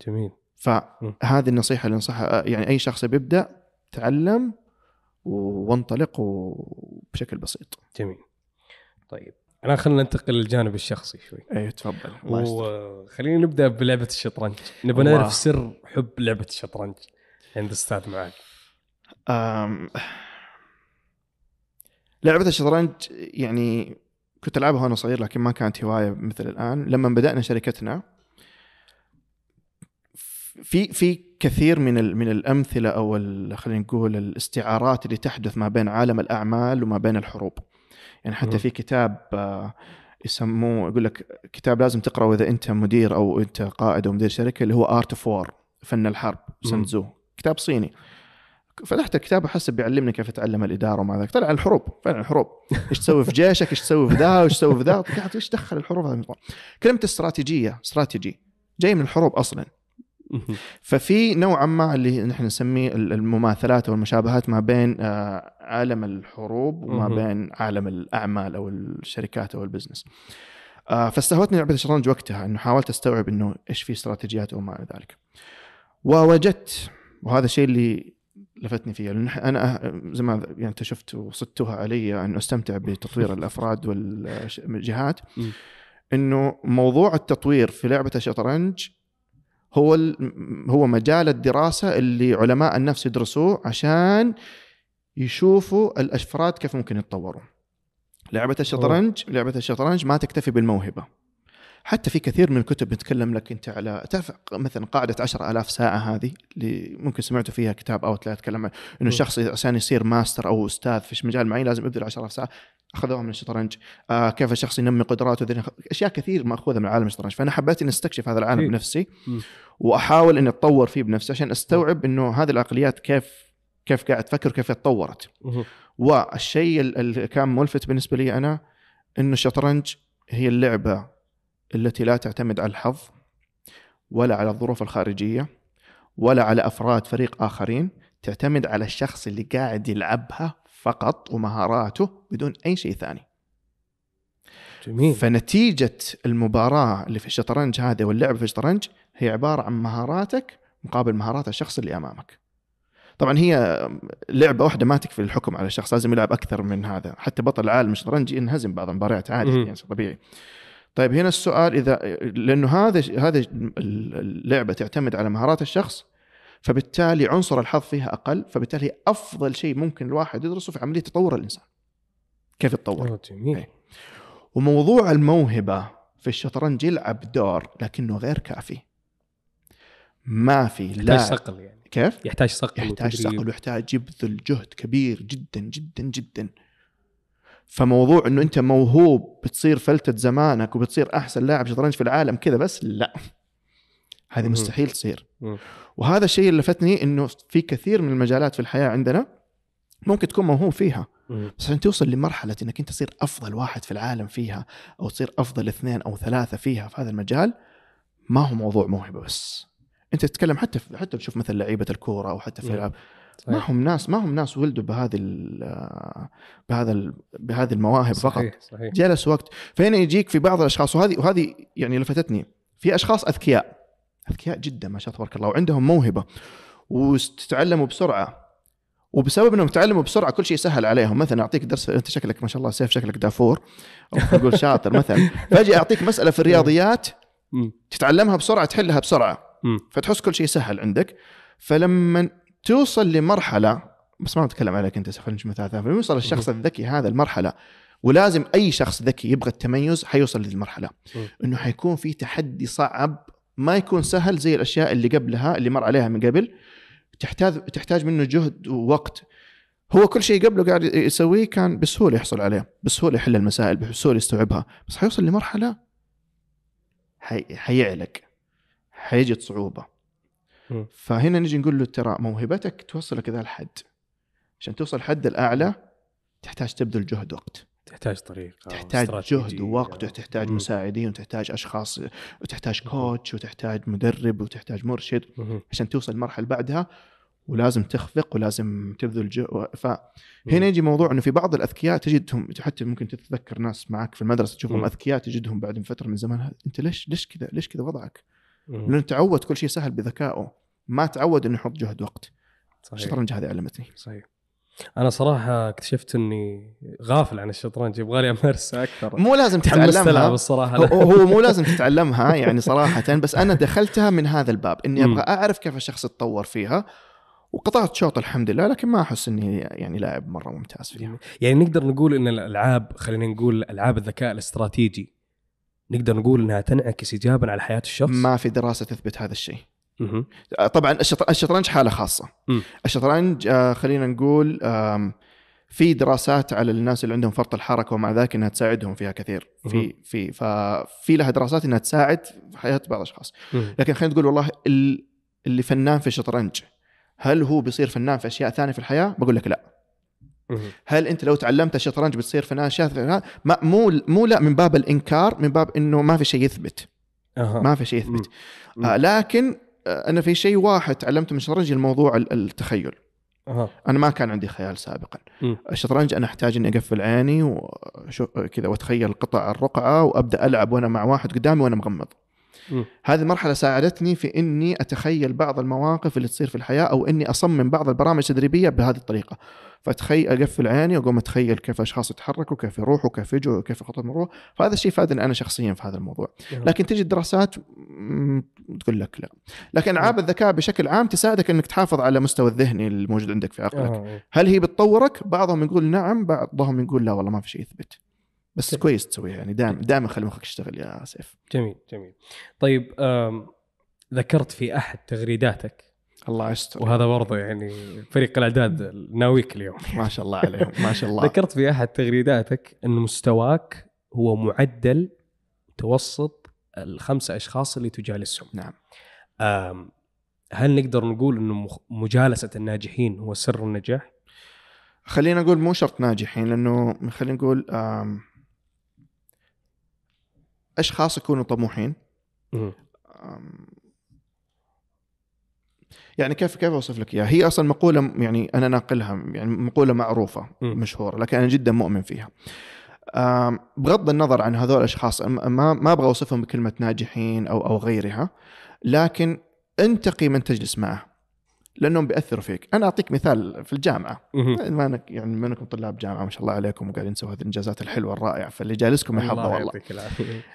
جميل. فهذه النصيحة اللي انصحها يعني أي شخص بيبدا تعلم وانطلق وبشكل بسيط. جميل. طيب الآن خلينا ننتقل للجانب الشخصي شوي. اي تفضل. وخلينا نبدأ بلعبة الشطرنج. نبغى. نعرف سر حب لعبة الشطرنج عند أستاذ معاذ. أم... لعبة الشطرنج يعني كنت ألعبها وأنا صغير لكن ما كانت هواية مثل الآن لما بدأنا شركتنا في في كثير من من الأمثلة أو ال- خلينا نقول الاستعارات اللي تحدث ما بين عالم الأعمال وما بين الحروب يعني. حتى في كتاب آه، يسموه يقول لك كتاب لازم تقرأه إذا أنت مدير أو أنت قائد أو مدير شركة اللي هو Art of War فن الحرب. Sun Tzu كتاب صيني فتحت الكتاب احسب بيعلمني كيف اتعلم الإدارة وما ذاك. طلع الحروب فعلا الحروب. إيش تسوي في جيشك؟ إيش تسوي في ذا؟ وإيش تسوي في ذا؟ قاعد إيش دخل الحروب هذا كلمه استراتيجية استراتيجي. جاي من الحروب أصلا. ففي نوعا ما اللي نحن نسميه ال- المماثلات والمشابهات ما بين آه، عالم الحروب وما. بين عالم الأعمال أو الشركات أو ال business. آه، فاستهوتني لعبة الشطرنج وقتها إنه حاولت أستوعب إنه إيش في استراتيجيات وما إلى ذلك. ووجدت وهذا الشيء اللي لفتني فيه لأن أنا أه- زي ما يعني أنت شفت وصدتها علي انه أستمتع بتطوير الأفراد والجهات. إنه موضوع التطوير في لعبة الشطرنج هو هو مجال الدراسة اللي علماء النفس يدرسوه عشان يشوفوا الافراد كيف ممكن يتطوروا. لعبة الشطرنج لعبة الشطرنج ما تكتفي بالموهبة. حتى في كثير من الكتب بتتكلم لك أنت على تعرف مثلا قاعدة 10000 ساعة هذه اللي ممكن سمعتوا فيها كتاب أو لا يتكلم عن- إنه الشخص عشان يصير ماستر أو أستاذ في مجال معين لازم يبذل 10000 ساعة أخذوها من الشطرنج آه كيف الشخص ينمي قدراته ذي أشياء كثير مأخوذة من عالم الشطرنج فأنا حبيت إني أستكشف هذا العالم. بنفسي. وأحاول إني أتطور فيه بنفسي عشان أستوعب إنه هذه العقليات كيف كيف قاعد تفكر كيف تطورت. والشيء ال- اللي كان ملفت بالنسبة لي أنا إنه الشطرنج هي اللعبة التي لا تعتمد على الحظ ولا على الظروف الخارجية ولا على أفراد فريق آخرين تعتمد على الشخص اللي قاعد يلعبها فقط ومهاراته بدون أي شيء ثاني. جميل. فنتيجة المباراة اللي في الشطرنج هذه واللعب في الشطرنج هي عبارة عن مهاراتك مقابل مهارات الشخص اللي أمامك. طبعا هي لعبة واحدة ما تكفي الحكم على الشخص لازم يلعب أكثر من هذا. حتى بطل العالم الشطرنج ينهزم بعض المباريات عادي. يعني طبيعي. طيب هنا السؤال إذا لأنه هذا هذا اللعبة تعتمد على مهارات الشخص فبالتالي عنصر الحظ فيها أقل فبالتالي أفضل شيء ممكن الواحد يدرسه في عملية تطور الإنسان. كيف يتطور؟ جميل. إيه. وموضوع الموهبة في الشطرنج يلعب دور لكنه غير كافي. ما في يحتاج لاعب صقل يعني. كيف؟ يحتاج صقل يحتاج. صقل ويحتاج يبذل جهد كبير جدا جدا جدا. فموضوع إنه أنت موهوب بتصير فلتة زمانك وبتصير أحسن لاعب شطرنج في العالم كذا بس لا هذه. مستحيل تصير. وهذا الشيء اللي لفتني إنه في كثير من المجالات في الحياة عندنا ممكن تكون موهوب فيها. بس عشان توصل لمرحلة إنك أنت تصير أفضل واحد في العالم فيها أو تصير أفضل اثنين أو ثلاثة فيها في هذا المجال ما هو موضوع موهبة بس أنت تتكلم حتى في حتى تشوف مثل لعيبة الكورة أو حتى في مم. ما صحيح. هم ناس ما هم ناس ولدوا بهذه ال- بهذا ال- بهذه المواهب فقط. صحيح. صحيح جلس وقت. فهنا يجيك في بعض الأشخاص وهذه وهذه يعني لفتتني. في أشخاص أذكياء. أذكياء جدا ما شاء الله تبارك الله وعندهم موهبة وتتعلموا بسرعة. وبسبب إنهم تعلموا بسرعة كل شيء سهل عليهم. مثلا أعطيك درس أنت شكلك ما شاء الله سيف شكلك دافور أو نقول شاطر مثلا. فاجي أعطيك مسألة في الرياضيات مم. تتعلمها بسرعة تحلها بسرعة. فتحس كل شيء سهل عندك. فلما توصل لمرحلة بس ما بتكلم عليك أنت خلينا نشوف مثال ثاني فيوصل الشخص الذكي هذا المرحلة ولازم أي شخص ذكي يبغى التميز حيوصل للمرحلة. إنه حيكون في تحدي صعب ما يكون سهل زي الأشياء اللي قبلها اللي مر عليها من قبل. تحتاج تحتاج منه جهد ووقت. هو كل شيء قبله قاعد يسويه كان بسهولة يحصل عليه بسهولة يحل المسائل بسهولة يستوعبها. بس حيوصل لمرحلة حي... حيعلق حيجد صعوبه فهنا نجي نقول له ترى موهبتك توصلك ذا الحد عشان توصل الحد الأعلى تحتاج تبذل جهد وقت تحتاج طريقة تحتاج جهد. ووقت وتحتاج مم. مساعدين وتحتاج أشخاص وتحتاج كوتش وتحتاج مدرب وتحتاج مرشد مم. عشان توصل المرحله بعدها ولازم تخفق ولازم تبذل جهد فهنا يجي موضوع إنه في بعض الأذكياء تجدهم حتى ممكن تتذكر ناس معك في المدرسة تشوفهم مم. أذكياء تجدهم بعد من فترة من زمان أنت ليش ليش كذا ليش كذا وضعك؟ لأنه تعود كل شيء سهل بذكائه ما تعود إنه يحط جهد وقت. صحيح. الشطرنج هذه علمتني. صحيح. أنا صراحة اكتشفت إني غافل عن الشطرنج يبغالي امارسه أكثر. مو لازم تتعلمها. بالصراحه هو. هو مو لازم تتعلمها يعني صراحة بس أنا دخلتها من هذا الباب إني مم. أبغى أعرف كيف الشخص يتطور فيها وقطعت شوط الحمد لله لكن ما أحس إني يعني لاعب مرة ممتاز فيها. يعني نقدر نقول إن الألعاب خلينا نقول ألعاب الذكاء الاستراتيجي نقدر نقول إنها تنعكس ايجابا على حياة الشخص؟ ما في دراسة تثبت هذا الشيء. طبعا الشط- الشطرنج حالة خاصة مم. الشطرنج آه، خلينا نقول في دراسات على الناس اللي عندهم فرط الحركة ومع ذلك إنها تساعدهم فيها كثير في. في ففي لها دراسات إنها تساعد في حياة بعض الأشخاص مهم. لكن خلينا نقول والله ال- اللي فنان في الشطرنج هل هو بيصير فنان في أشياء ثانية في الحياة؟ بقول لك لا. هل أنت لو تعلمت الشطرنج بتصير فنان أشياء مو مو لا من باب الإنكار من باب إنه ما في شيء يثبت، أها. ما في شيء يثبت. آه لكن آه أنا في شيء واحد تعلمته من الشطرنج الموضوع ال- التخيل. أها. أنا ما كان عندي خيال سابقا. الشطرنج أنا أحتاج إني أقفل عيني وشو كذا وأتخيل قطع الرقعة وأبدأ ألعب وأنا مع واحد قدامي وأنا مغمض. هذه المرحلة ساعدتني في إني أتخيل بعض المواقف اللي تصير في الحياة أو إني أصمم بعض البرامج التدريبية بهذه الطريقة. فتخيل أقفل عيني وأقوم أتخيل كيف أشخاص يتحركوا، كيف يروحوا، كيف يجوا، كيف خطط المرور، فهذا الشيء فادني أنا شخصيا في هذا الموضوع. لكن تجي الدراسات تقول لك لا. لكن ألعاب الذكاء بشكل عام تساعدك إنك تحافظ على مستوى الذهني الموجود عندك في عقلك. أها. هل هي بتطورك؟ بعضهم يقول نعم، بعضهم يقول لا والله ما في شيء يثبت. بس. كويس تسويها يعني دائما دائما خلي مخك يشتغل يا سيف. جميل جميل طيب ذكرت في أحد تغريداتك الله يستر. وهذا برضه يعني فريق الاعداد ناويك اليوم ما شاء الله عليهم ما شاء الله ذكرت في أحد تغريداتك أن مستواك هو معدل متوسط الخمسه أشخاص اللي تجالسهم نعم هل نقدر نقول انه مجالسة الناجحين هو سر النجاح؟ خلينا نقول مو شرط ناجحين لأنه خلينا نقول أشخاص يكونوا طموحين يعني كيف كيف أوصف لك إياها؟ هي أصلا مقولة يعني أنا ناقلها يعني مقولة معروفة. مشهورة لكن أنا جدا مؤمن فيها. بغض النظر عن هذول الأشخاص ما ما أبغى أوصفهم بكلمة ناجحين أو أو غيرها لكن انتقي من تجلس معه لأنهم بيأثروا فيك، أنا أعطيك مثال في الجامعة. ما انك يعني ما أنكم طلاب جامعة ما شاء الله عليكم وقاعدين تسووا هذه الإنجازات الحلوة الرائعة فاللي جالسكم يحظى الله والله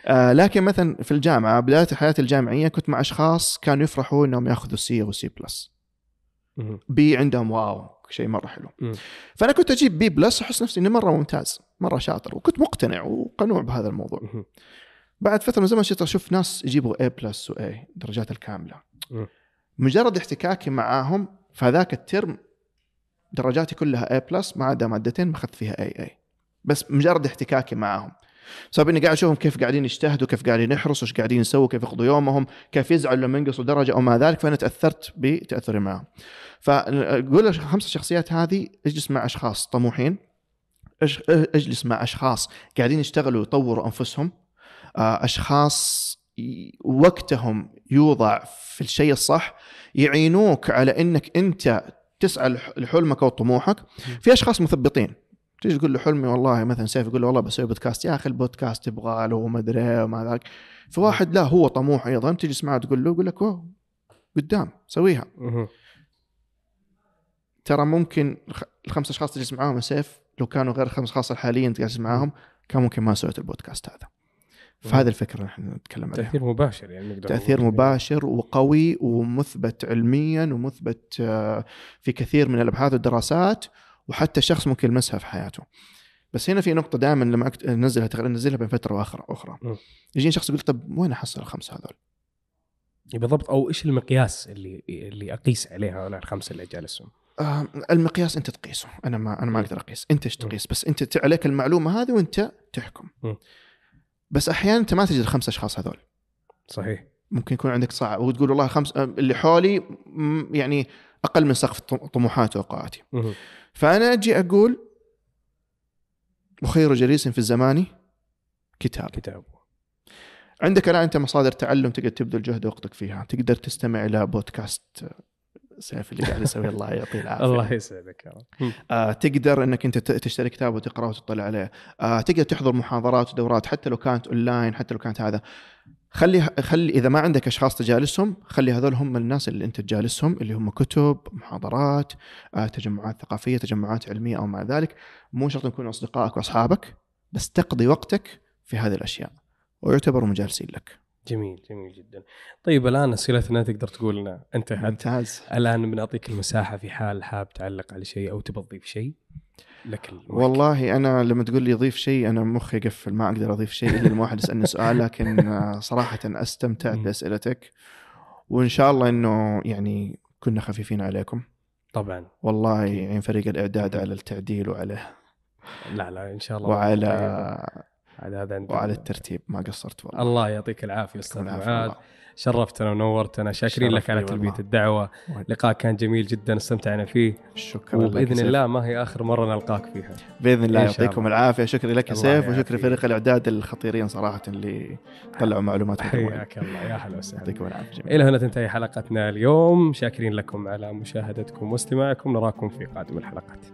آه لكن مثلا في الجامعة بداية حياتي الجامعية كنت مع أشخاص كانوا يفرحوا إنهم يأخذوا C أو C plus. B عندهم wow شيء مرة حلو. فأنا كنت أجيب B plus احس نفسي إني مرة ممتاز مرة شاطر وكنت مقتنع وقنوع بهذا الموضوع. بعد فترة من الزمن صرت أشوف ناس يجيبوا A plus و A درجات الكاملة. مجرد احتكاكي معاهم في هذاك الترم درجاتي كلها A plus ما عدا مادتين ما أخذت فيها A A بس مجرد احتكاكي معاهم. بسبب إني قاعد أشوفهم كيف قاعدين يجتهدوا كيف قاعدين يحرصوا إيش قاعدين يسووا كيف يقضوا يومهم كيف يزعلوا لما ينقصوا درجة أو ما ذلك فأنا تأثرت بتأثري معهم فأقول الخمس الشخصيات هذه اجلس مع أشخاص طموحين إجلس مع أشخاص قاعدين يشتغلوا ويطوروا أنفسهم آه، أشخاص وقتهم يوضع في الشيء الصح يعينوك على إنك أنت تسعى لح- لحلمك أو طموحك في أشخاص مثبطين. تيجي تقول له حلمي والله مثلا سيف يقول له والله بسوي بودكاست يا أخي البودكاست يبغى له وما أدري وما ذاك. في واحد لا هو طموح أيضا تجلس معه تقول له يقول لك أوه قدام سويها. ترى ممكن الخ- الخمس أشخاص تجلس معاهم سيف لو كانوا غير الخمس أشخاص الحاليين تجلس معاهم كان ممكن ما سويت البودكاست هذا. فهذه الفكرة إحنا نتكلم عليها تأثير مباشر يعني نقدر تأثير. مباشر وقوي ومثبت علميا ومثبت آه، في كثير من الأبحاث والدراسات وحتى الشخص ممكن يلمسها في حياته بس هنا في نقطة دائما لما انزلها تقريبا انزلها بين فترة وأخرى أخرى. يجيني شخص يقول طب وين أحصل الخمسة هذول؟ بالضبط أو إيش المقياس اللي اللي أقيس عليه هؤلاء الخمسة اللي جالسهم آه، المقياس أنت تقيسه أنا ما أنا ما. أقدر أقيس أنت إيش. تقيس بس أنت عليك المعلومة هذه وأنت تحكم م. بس أحيانا أنت ما تجد الخمسة أشخاص هذول. صحيح. ممكن يكون عندك صعب وتقول والله خمس اللي حولي يعني أقل من سقف طم- طموحاتي مهم. فأنا أجي أقول وخير جليس في الزمان كتاب. كتاب. عندك الآن أنت مصادر تعلم تقدر تبذل جهد وقتك فيها تقدر تستمع إلى بودكاست سيف اللي قاعد يسويه الله يعطيه العافية. الله يسعدك يا رب. آه تقدر إنك أنت تشتري كتاب وتقراه وتطلع عليه. آه تقدر تحضر محاضرات ودورات حتى لو كانت أونلاين حتى لو كانت هذا. خلي خلي إذا ما عندك أشخاص تجالسهم خلي هذول هم الناس اللي أنت تجالسهم اللي هم كتب محاضرات آه تجمعات ثقافية تجمعات علمية أو ما ذلك. مو شرط يكونوا أصدقائك وأصحابك بس تقضي وقتك في هذه الأشياء. ويعتبروا مجالسين لك. جميل جميل جدا. طيب الآن اسئلتنا تقدر تقول لنا انتهت. ممتاز. الآن بنعطيك المساحة في حال حاب تعلق على شيء أو تبغى تضيف شيء. لك المايك. والله أنا لما تقول لي ضيف شيء أنا مخي يقفل ما أقدر أضيف شيء إلا لما واحد يسألني سؤال لكن صراحة استمتعت. بأسئلتك. وإن شاء الله إنه يعني كنا خفيفين عليكم. طبعا. والله يعين فريق الإعداد على التعديل وعلى لا لا إن شاء الله. وعلى على هذا عندنا. وعلى الترتيب. ما قصرت والله. الله يعطيك العافية أستاذ معاذ. شرفتنا ونورتنا. شاكرين لك على تلبية. الدعوة. لقاء كان جميل جدا استمتعنا فيه. شكرا لك وبإذن سيف. الله ما هي آخر مرة نلقاك فيها. بإذن الله يعطيكم. العافية. شكرا لك يا سيف وشكرا. فريق الأعداد الخطيرين صراحة اللي طلعوا معلومات. حياك الله. يا هلا وسهلا. يعطيكم العافية إلى هنا تنتهي حلقتنا اليوم. شاكرين لكم على مشاهدتكم. واستماعكم نراكم في قادم الحلقات.